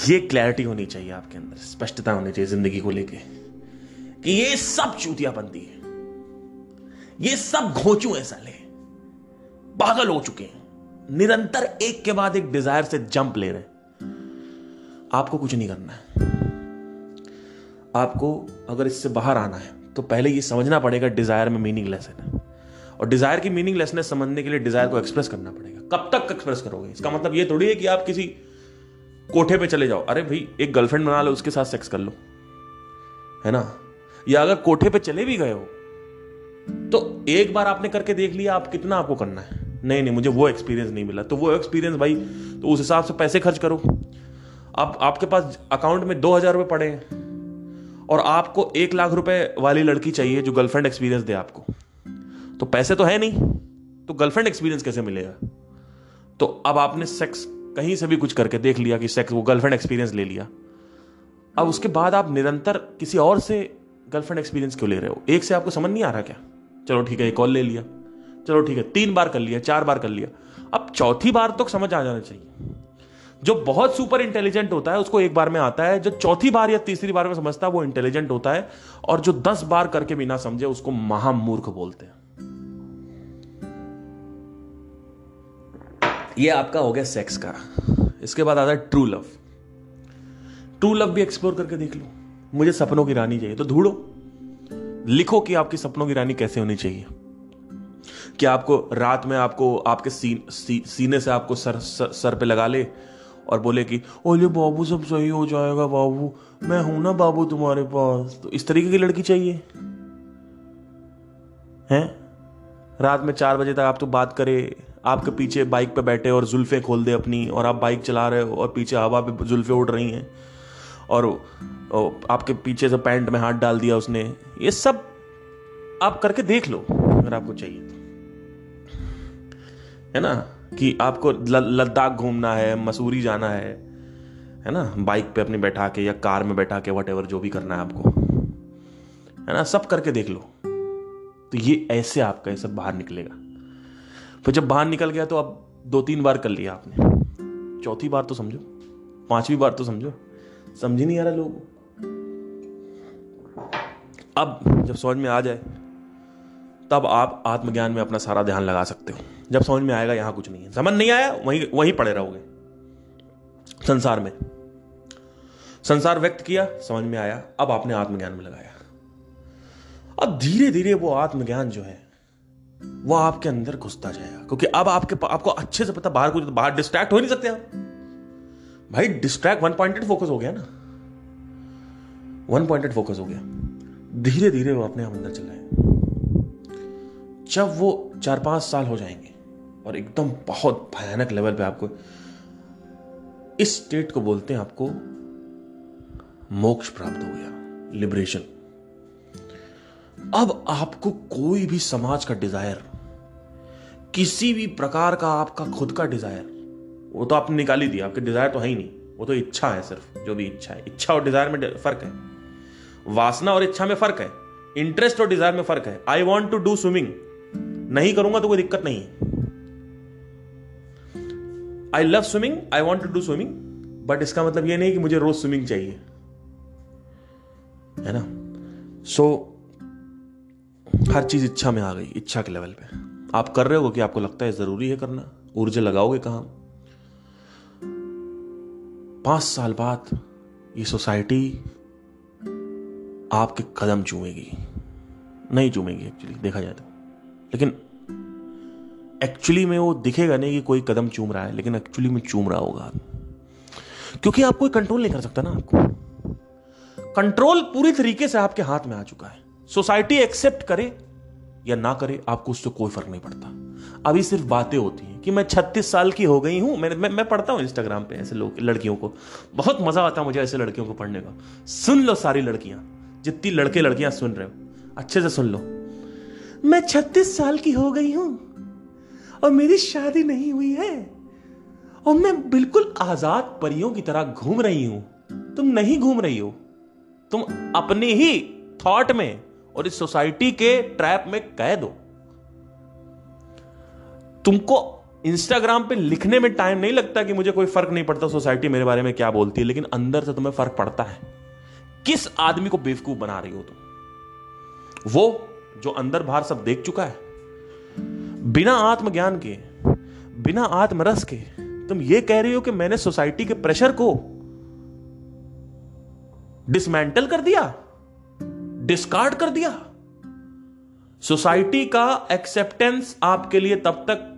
[SPEAKER 1] ये क्लैरिटी होनी चाहिए आपके अंदर, स्पष्टता होनी चाहिए ज़िंदगी को लेके कि ये सब चूतिया बनती है। ये सब घोचू है साले। पागल हो चुके हैं। निरंतर एक के बाद एक डिज़ायर से जंप ले रहे हैं। आपको कुछ नहीं करना है। आपको अगर इससे बाहर आना है तो पहले ये समझना पड़ेगा डिज़ायर में मीनिंगलेस है और डिज़ायर की मीनिंगलेसनेस समझने के लिए डिज़ायर को एक्सप्रेस करना पड़ेगा। कब तक एक्सप्रेस करोगे? इसका मतलब ये थोड़ी है कि आप किसी कोठे पे चले जाओ। अरे भाई, एक गर्लफ्रेंड बना लो, उसके साथ सेक्स कर लो। है ना? या अगर कोठे पे चले भी गए हो तो एक बार आपने करके देख लिया, आप कितना आपको करना है? नहीं नहीं, मुझे वो एक्सपीरियंस नहीं मिला। तो वो एक्सपीरियंस भाई तो उस हिसाब से पैसे खर्च करो। आप, आपके पास अकाउंट में दो हज़ार रुपये पड़े हैं और आपको एक लाख रुपए वाली लड़की चाहिए जो गर्लफ्रेंड एक्सपीरियंस दे आपको। तो पैसे तो है नहीं तो गर्लफ्रेंड एक्सपीरियंस कैसे मिलेगा? तो अब आपने सेक्स कहीं से भी कुछ करके देख लिया कि सेक्स वो गर्लफ्रेंड एक्सपीरियंस ले लिया। अब उसके बाद आप निरंतर किसी और से गर्लफ्रेंड एक्सपीरियंस क्यों ले रहे हो? एक से आपको समझ नहीं आ रहा क्या? चलो ठीक है, एक कॉल ले लिया। चलो ठीक है, तीन बार कर लिया, चार बार कर लिया। अब चौथी बार तो समझ आ जाना चाहिए। जो बहुत सुपर इंटेलिजेंट होता है, उसको एक बार में आता है, जो चौथी बार या तीसरी बार में समझता है, वो इंटेलिजेंट होता है, और जो दस बार करके बिना समझे, उसको महामूर्ख बोलते हैं। ये आपका हो गया सेक्स का। इसके बाद आता है ट्रू लव ट्रू लव भी एक्सप्लोर करके देख लो। मुझे सपनों की रानी चाहिए तो ढूंढो। लिखो कि आपकी सपनों की रानी कैसे होनी चाहिए। कि आपको रात में आपको आपके सी, सी, सीने से आपको सर, सर सर पे लगा ले और बोले कि ओले बाबू सब सही हो जाएगा बाबू। मैं हूँ ना बाबू तुम्हारे पास। तो इस तरीके की लड़की चाहिए। हैं? रात में चार बजे तक आप तो बात करे आपके पीछे बाइक पे बैठे और जुल्फे खोल दे अपनी और आप बाइक चला रहे हो और पीछे हवा पे जुल्फे उड़ रही हैं और, आपके पीछे से पैंट में हाथ डाल दिया उसने। ये सब आप करके देख लो अगर आपको चाहिए तो। है ना, कि आपको लद्दाख घूमना है, मसूरी जाना है है ना, बाइक पे अपनी बैठा के या कार में बैठा के वट जो भी करना है आपको, है ना, सब करके देख लो। तो ये ऐसे आपका ये सब बाहर निकलेगा। फिर जब बाहर निकल गया तो अब दो तीन बार कर लिया आपने। चौथी बार तो समझो, पांचवी बार तो समझो, समझ ही नहीं आ रहा लोग अब जब समझ में आ जाए, तब आप आत्मज्ञान में अपना सारा ध्यान लगा सकते हो। जब समझ में आएगा यहाँ कुछ नहीं है। समझ नहीं आया, वहीं वहीं पड़े रहोगे। संसार में। संसार व्यक्त किया, समझ में आया, अब आपने आत्मज्ञान में लगाया। अब धीरे धीरे वो आत्मज्ञान जो है, वो आपके अंदर घुसता जाएगा। क्योंकि अब आपके आपको अच्छे से पता, बाहर कुछ, बाहर डिस्ट्रैक्ट हो नहीं सकते आप। भाई डिस्ट्रैक्ट वन पॉइंटेड फोकस हो गया ना। वन पॉइंटेड फोकस हो गया। धीरे धीरे वो अपने आप अंदर चल रहे जब वो चार पाँच साल हो जाएँगे और एकदम बहुत भयानक लेवल पे आपको इस स्टेट को बोलते हैं आपको मोक्ष प्राप्त हो गया लिबरेशन अब आपको कोई भी समाज का डिज़ायर किसी भी प्रकार का आपका खुद का डिज़ायर वो तो आपने निकाल ही दिया, आपके डिज़ायर तो है ही नहीं, वो तो इच्छा है सिर्फ़, जो भी इच्छा है। इच्छा और डिज़ायर में फ़र्क है। वासना और इच्छा में फ़र्क है। इंटरेस्ट और डिज़ायर में फ़र्क है। I want to do swimming नहीं करूँगा तो कोई दिक्कत नहीं है। I love swimming I want to do swimming but इसका मतलब यह नहीं कि मुझे रोज स्विमिंग चाहिए। है ना? सो so, हर चीज़ इच्छा में आ गई इच्छा के लेवल पे। आप कर रहे हो कि आपको लगता है ज़रूरी है करना ऊर्जा लगाओगे कहाँ? पाँच साल बाद ये सोसाइटी आपके कदम चूमेगी। नहीं चूमेगी एक्चुअली देखा जाए तो। लेकिन एक्चुअली में वो दिखेगा नहीं कि कोई कदम चूम रहा है लेकिन एक्चुअली में चूम रहा होगा। क्योंकि आप कोई कंट्रोल नहीं कर सकता ना आपको। कंट्रोल पूरी तरीके से आपके हाथ में आ चुका है। सोसाइटी एक्सेप्ट करे या ना करे आपको उससे कोई फ़र्क नहीं पड़ता। अभी सिर्फ़ बातें होती हैं कि मैं 36 साल की हो गई हूँ मैं मैं, मैं पढ़ता हूँ इंस्टाग्राम पे ऐसे लोग लड़कियों को। बहुत मज़ा आता है मुझे ऐसे लड़कियों को पढ़ने का। सुन लो सारी लड़कियाँ जितनी लड़के लड़कियाँ सुन रहे हो अच्छे से सुन लो। मैं 36 साल की हो गई हूँ और मेरी शादी नहीं हुई है। और मैं बिल्कुल आज़ाद परियों की तरह घूम रही हूँ। तुम नहीं घूम रही हो। तुम अपने ही थॉट में और इस सोसाइटी के ट्रैप में कह दो। तुमको इंस्टाग्राम पे लिखने में टाइम नहीं लगता कि मुझे कोई फ़र्क नहीं पड़ता सोसाइटी मेरे बारे में क्या बोलती है, लेकिन अंदर से तुम्हें फ़र्क पड़ता है। किस आदमी को बेवकूफ़ बना रही हो तुम? वो जो अंदर बाहर सब देख चुका है। बिना आत्मज्ञान के, बिना आत्मरस के, तुम ये कह रही हो कि मैंने सोसाइटी के प्रेशर को डिसमेंटल कर दिया डिस्कार्ड कर दिया। सोसाइटी का एक्सेप्टेंस आपके लिए तब तक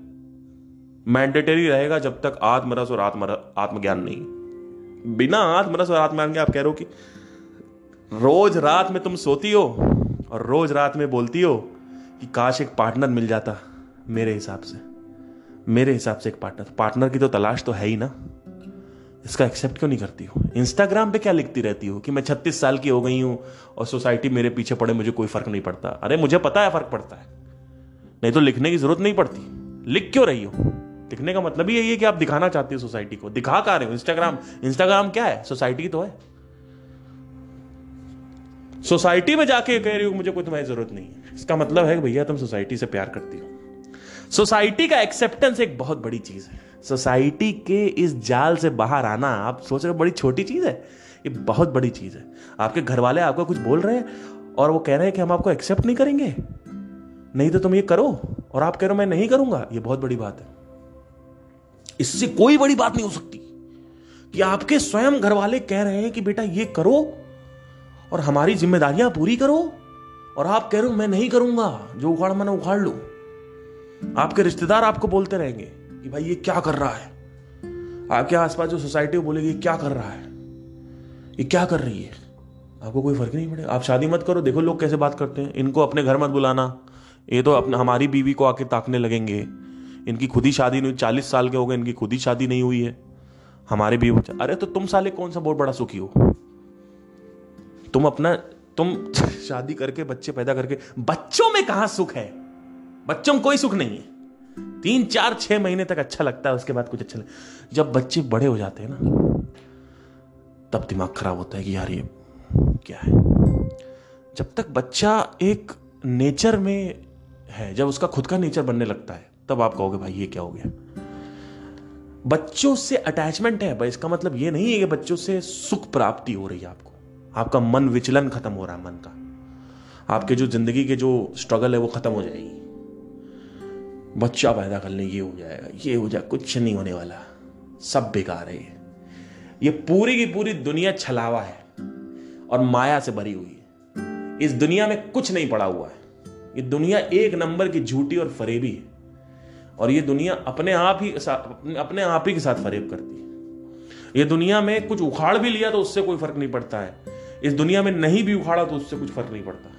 [SPEAKER 1] मैंडेटरी रहेगा जब तक आत्मरस और आत्म आत्मज्ञान नहीं। बिना आत्मरस और आत्मज्ञान के आप कह रहे हो कि रोज रात में तुम सोती हो और रोज रात में बोलती हो कि काश एक पार्टनर मिल जाता। मेरे हिसाब से। मेरे हिसाब से एक पार्टनर पार्टनर की तो तलाश तो है ही ना। इसका एक्सेप्ट क्यों नहीं करती हो? इंस्टाग्राम पे क्या लिखती रहती हो कि मैं छत्तीस साल की हो गई हूँ और सोसाइटी मेरे पीछे पड़े, मुझे कोई फ़र्क नहीं पड़ता। अरे, मुझे पता है फ़र्क पड़ता है। नहीं तो लिखने की ज़रूरत नहीं पड़ती। लिख क्यों रही हो? लिखने का मतलब ही यही है कि आप दिखाना चाहती हो सोसाइटी को। दिखा का रहे हो? इंस्टाग्राम इंस्टाग्राम क्या है? सोसाइटी तो है। सोसाइटी में जाके कह रही हो, मुझे कोई तुम्हारी ज़रूरत नहीं है। इसका मतलब है भैया, तुम सोसाइटी से प्यार करती हो। सोसाइटी का एक्सेप्टेंस एक बहुत बड़ी चीज़ है। सोसाइटी के इस जाल से बाहर आना, आप सोच रहे हो बड़ी छोटी चीज़ है? ये बहुत बड़ी चीज़ है। आपके घर वाले आपको कुछ बोल रहे हैं और वो कह रहे हैं कि हम आपको एक्सेप्ट नहीं करेंगे। नहीं तो तुम ये करो और आप कह रहे हो मैं नहीं करूँगा। ये बहुत बड़ी बात है। इससे कोई बड़ी बात नहीं हो सकती कि आपके स्वयं घर वाले कह रहे हैं कि बेटा ये करो और हमारी जिम्मेदारियाँ पूरी करो और आप कह रहे हो मैं नहीं करूँगा। जो उखाड़, मैंने उखाड़ लू। आपके रिश्तेदार आपको बोलते रहेंगे कि भाई ये क्या कर रहा है? आपके आसपास जो सोसाइटी बोलेगी क्या कर रहा है? ये क्या कर रही है? आपको कोई फ़र्क नहीं पड़ेगा। आप शादी मत करो, देखो लोग कैसे बात करते हैं। इनको अपने घर मत बुलाना। ये तो अपने, हमारी बीवी को आके ताकने लगेंगे। इनकी खुद ही शादी नहीं हुई, चालीस साल के हो गए, इनकी खुद ही शादी नहीं हुई है। हमारे भी अरे तो तुम साले कौन सा बहुत बड़ा सुखी हो? तुम अपना, तुम शादी करके, बच्चे पैदा करके, बच्चों में कहा सुख है? बच्चों में कोई सुख नहीं है। तीन, चार, छह महीने तक अच्छा लगता है, उसके बाद कुछ अच्छा जब बच्चे बड़े हो जाते हैं ना, तब दिमाग खराब होता है कि यार ये क्या है? जब तक बच्चा एक नेचर में है, जब उसका खुद का नेचर बनने लगता है, तब आप कहोगे, भाई, ये क्या हो गया? बच्चों से अटैचमेंट है, भाई, इसका मतलब ये नहीं है कि बच्चों से सुख प्राप्ति हो रही है आपको। आपका मन विचलन खत्म हो रहा है, मन का। आपके जो ज़िंदगी के जो स्ट्रगल है, वो खत्म हो जाएगी। बच्चा पैदा कर ले ये हो जाएगा, ये हो जाए कुछ नहीं होने वाला। सब बेकार है ये। पूरी की पूरी दुनिया छलावा है और माया से भरी हुई है। इस दुनिया में कुछ नहीं पड़ा हुआ है। ये दुनिया एक नंबर की झूठी और फरेबी है। और ये दुनिया अपने आप ही अपने आप ही के साथ फरेब करती है। ये दुनिया में कुछ उखाड़ भी लिया तो उससे कोई फ़र्क नहीं पड़ता है। इस दुनिया में नहीं भी उखाड़ा तो उससे कुछ फ़र्क नहीं पड़ता।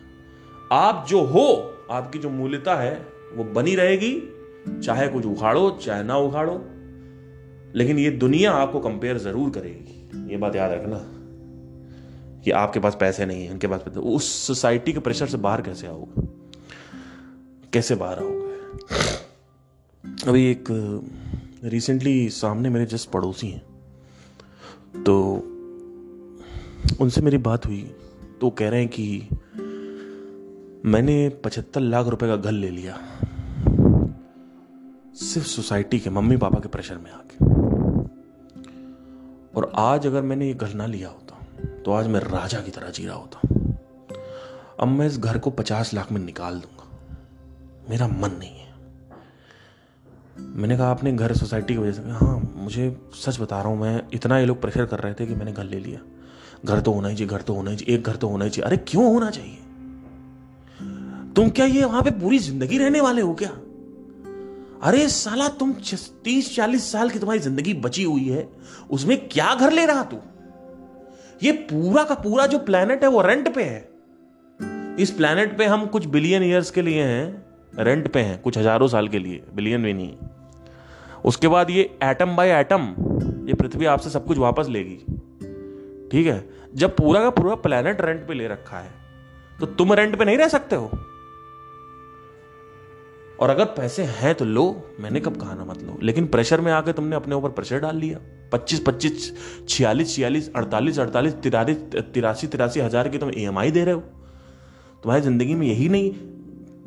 [SPEAKER 1] आप जो हो, आपकी जो मूल्यता है वो बनी रहेगी, चाहे कुछ उखाड़ो, चाहे ना उखाड़ो। लेकिन ये दुनिया आपको कंपेयर ज़रूर करेगी। ये बात याद रखना कि आपके पास पैसे नहीं है, उनके पास पैसे उस सोसाइटी के प्रेशर से बाहर कैसे आओगे? कैसे बाहर आओगे? अभी एक रिसेंटली सामने मेरे जस्ट पड़ोसी हैं। तो उनसे मेरी बात हुई। तो कह रहे हैं कि मैंने पचहत्तर लाख रुपए का घर ले लिया। सिर्फ़ सोसाइटी के मम्मी पापा के प्रेशर में आके। और आज अगर मैंने ये घर ना लिया होता तो आज मैं राजा की तरह जी रहा होता। अब मैं इस घर को पचास लाख में निकाल दूँगा। मेरा मन नहीं है। मैंने कहा, आपने घर सोसाइटी की वजह से हाँ मुझे सच बता रहा हूँ, मैं इतना ये लोग प्रेशर कर रहे थे कि मैंने घर ले लिया। घर तो होना ही चाहिए, घर तो होना ही चाहिए, एक घर तो होना ही चाहिए। अरे, क्यों होना चाहिए? तुम क्या ये वहाँ पे पूरी ज़िंदगी रहने वाले हो क्या? अरे साला, तुम तीस, चालीस साल की तुम्हारी ज़िंदगी बची हुई है। उसमें क्या घर ले रहा तू? ये पूरा का पूरा जो प्लेनेट है वो रेंट पे है। इस प्लेनेट पे हम कुछ बिलियन ईयर्स के लिए हैं रेंट पे हैं, कुछ हज़ारों साल के लिए बिलियन भी नहीं। उसके बाद ये एटम बाय एटम ये पृथ्वी आपसे सब कुछ वापस लेगी। ठीक है? जब पूरा का पूरा प्लेनेट रेंट पे ले रखा है तो तुम रेंट पे नहीं रह सकते हो। और अगर पैसे हैं तो लो, मैंने कब कहा ना मत लो। लेकिन प्रेशर में आके तुमने अपने ऊपर प्रेशर डाल लिया। पच्चीस पच्चीस, छियालीस छियालीस, अड़तालीस अड़तालीस तिरालीस तिरासी तिरासी हज़ार की तुम ई दे रहे हो। तुम्हारी ज़िंदगी में यही नहीं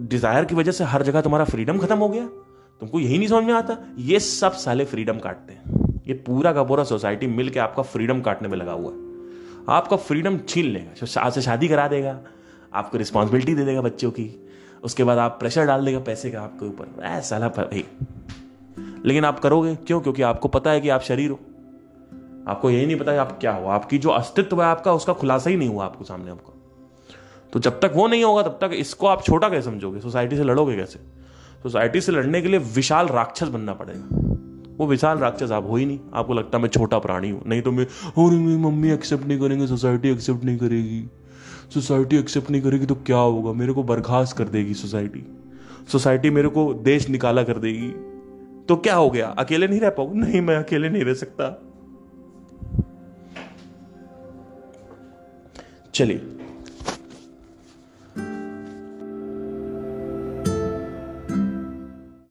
[SPEAKER 1] डिज़ायर की वजह से हर जगह तुम्हारा फ्रीडम खत्म हो गया। तुमको यही नहीं समझ में आता। ये सब साले फ्रीडम काटते हैं। ये पूरा का पूरा सोसाइटी मिल के आपका फ्रीडम काटने में लगा हुआ है। आपका फ्रीडम छीन लेगा। शादी करा देगा। आपको रिस्पॉन्सिबिलिटी दे देगा बच्चों की। उसके बाद आप प्रेशर डाल देगा पैसे का आपके ऊपर। ऐसा भाई। लेकिन आप करोगे? क्यों? क्योंकि आपको पता है कि आप शरीर हो। आपको यही नहीं पता कि आप क्या हो। आपकी जो अस्तित्व है आपका, उसका खुलासा ही नहीं हुआ आपको सामने आपका तो जब तक वो नहीं होगा, तब तक इसको आप छोटा कैसे समझोगे? सोसाइटी से लड़ोगे कैसे? सोसाइटी से लड़ने के लिए विशाल राक्षस बनना पड़ेगा। वो विशाल राक्षस आप हो ही नहीं। आपको लगता मैं छोटा प्राणी हूँ। नहीं तो मैं मेरी मम्मी एक्सेप्ट नहीं करेंगे, सोसाइटी एक्सेप्ट नहीं करेगी। सोसाइटी एक्सेप्ट नहीं करेगी तो क्या होगा? मेरे को बर्खास्त कर देगी सोसाइटी। सोसाइटी मेरे को देश निकाला कर देगी। तो क्या हो गया? अकेले नहीं रह पाऊँगा? नहीं, मैं अकेले नहीं रह सकता। चलिए।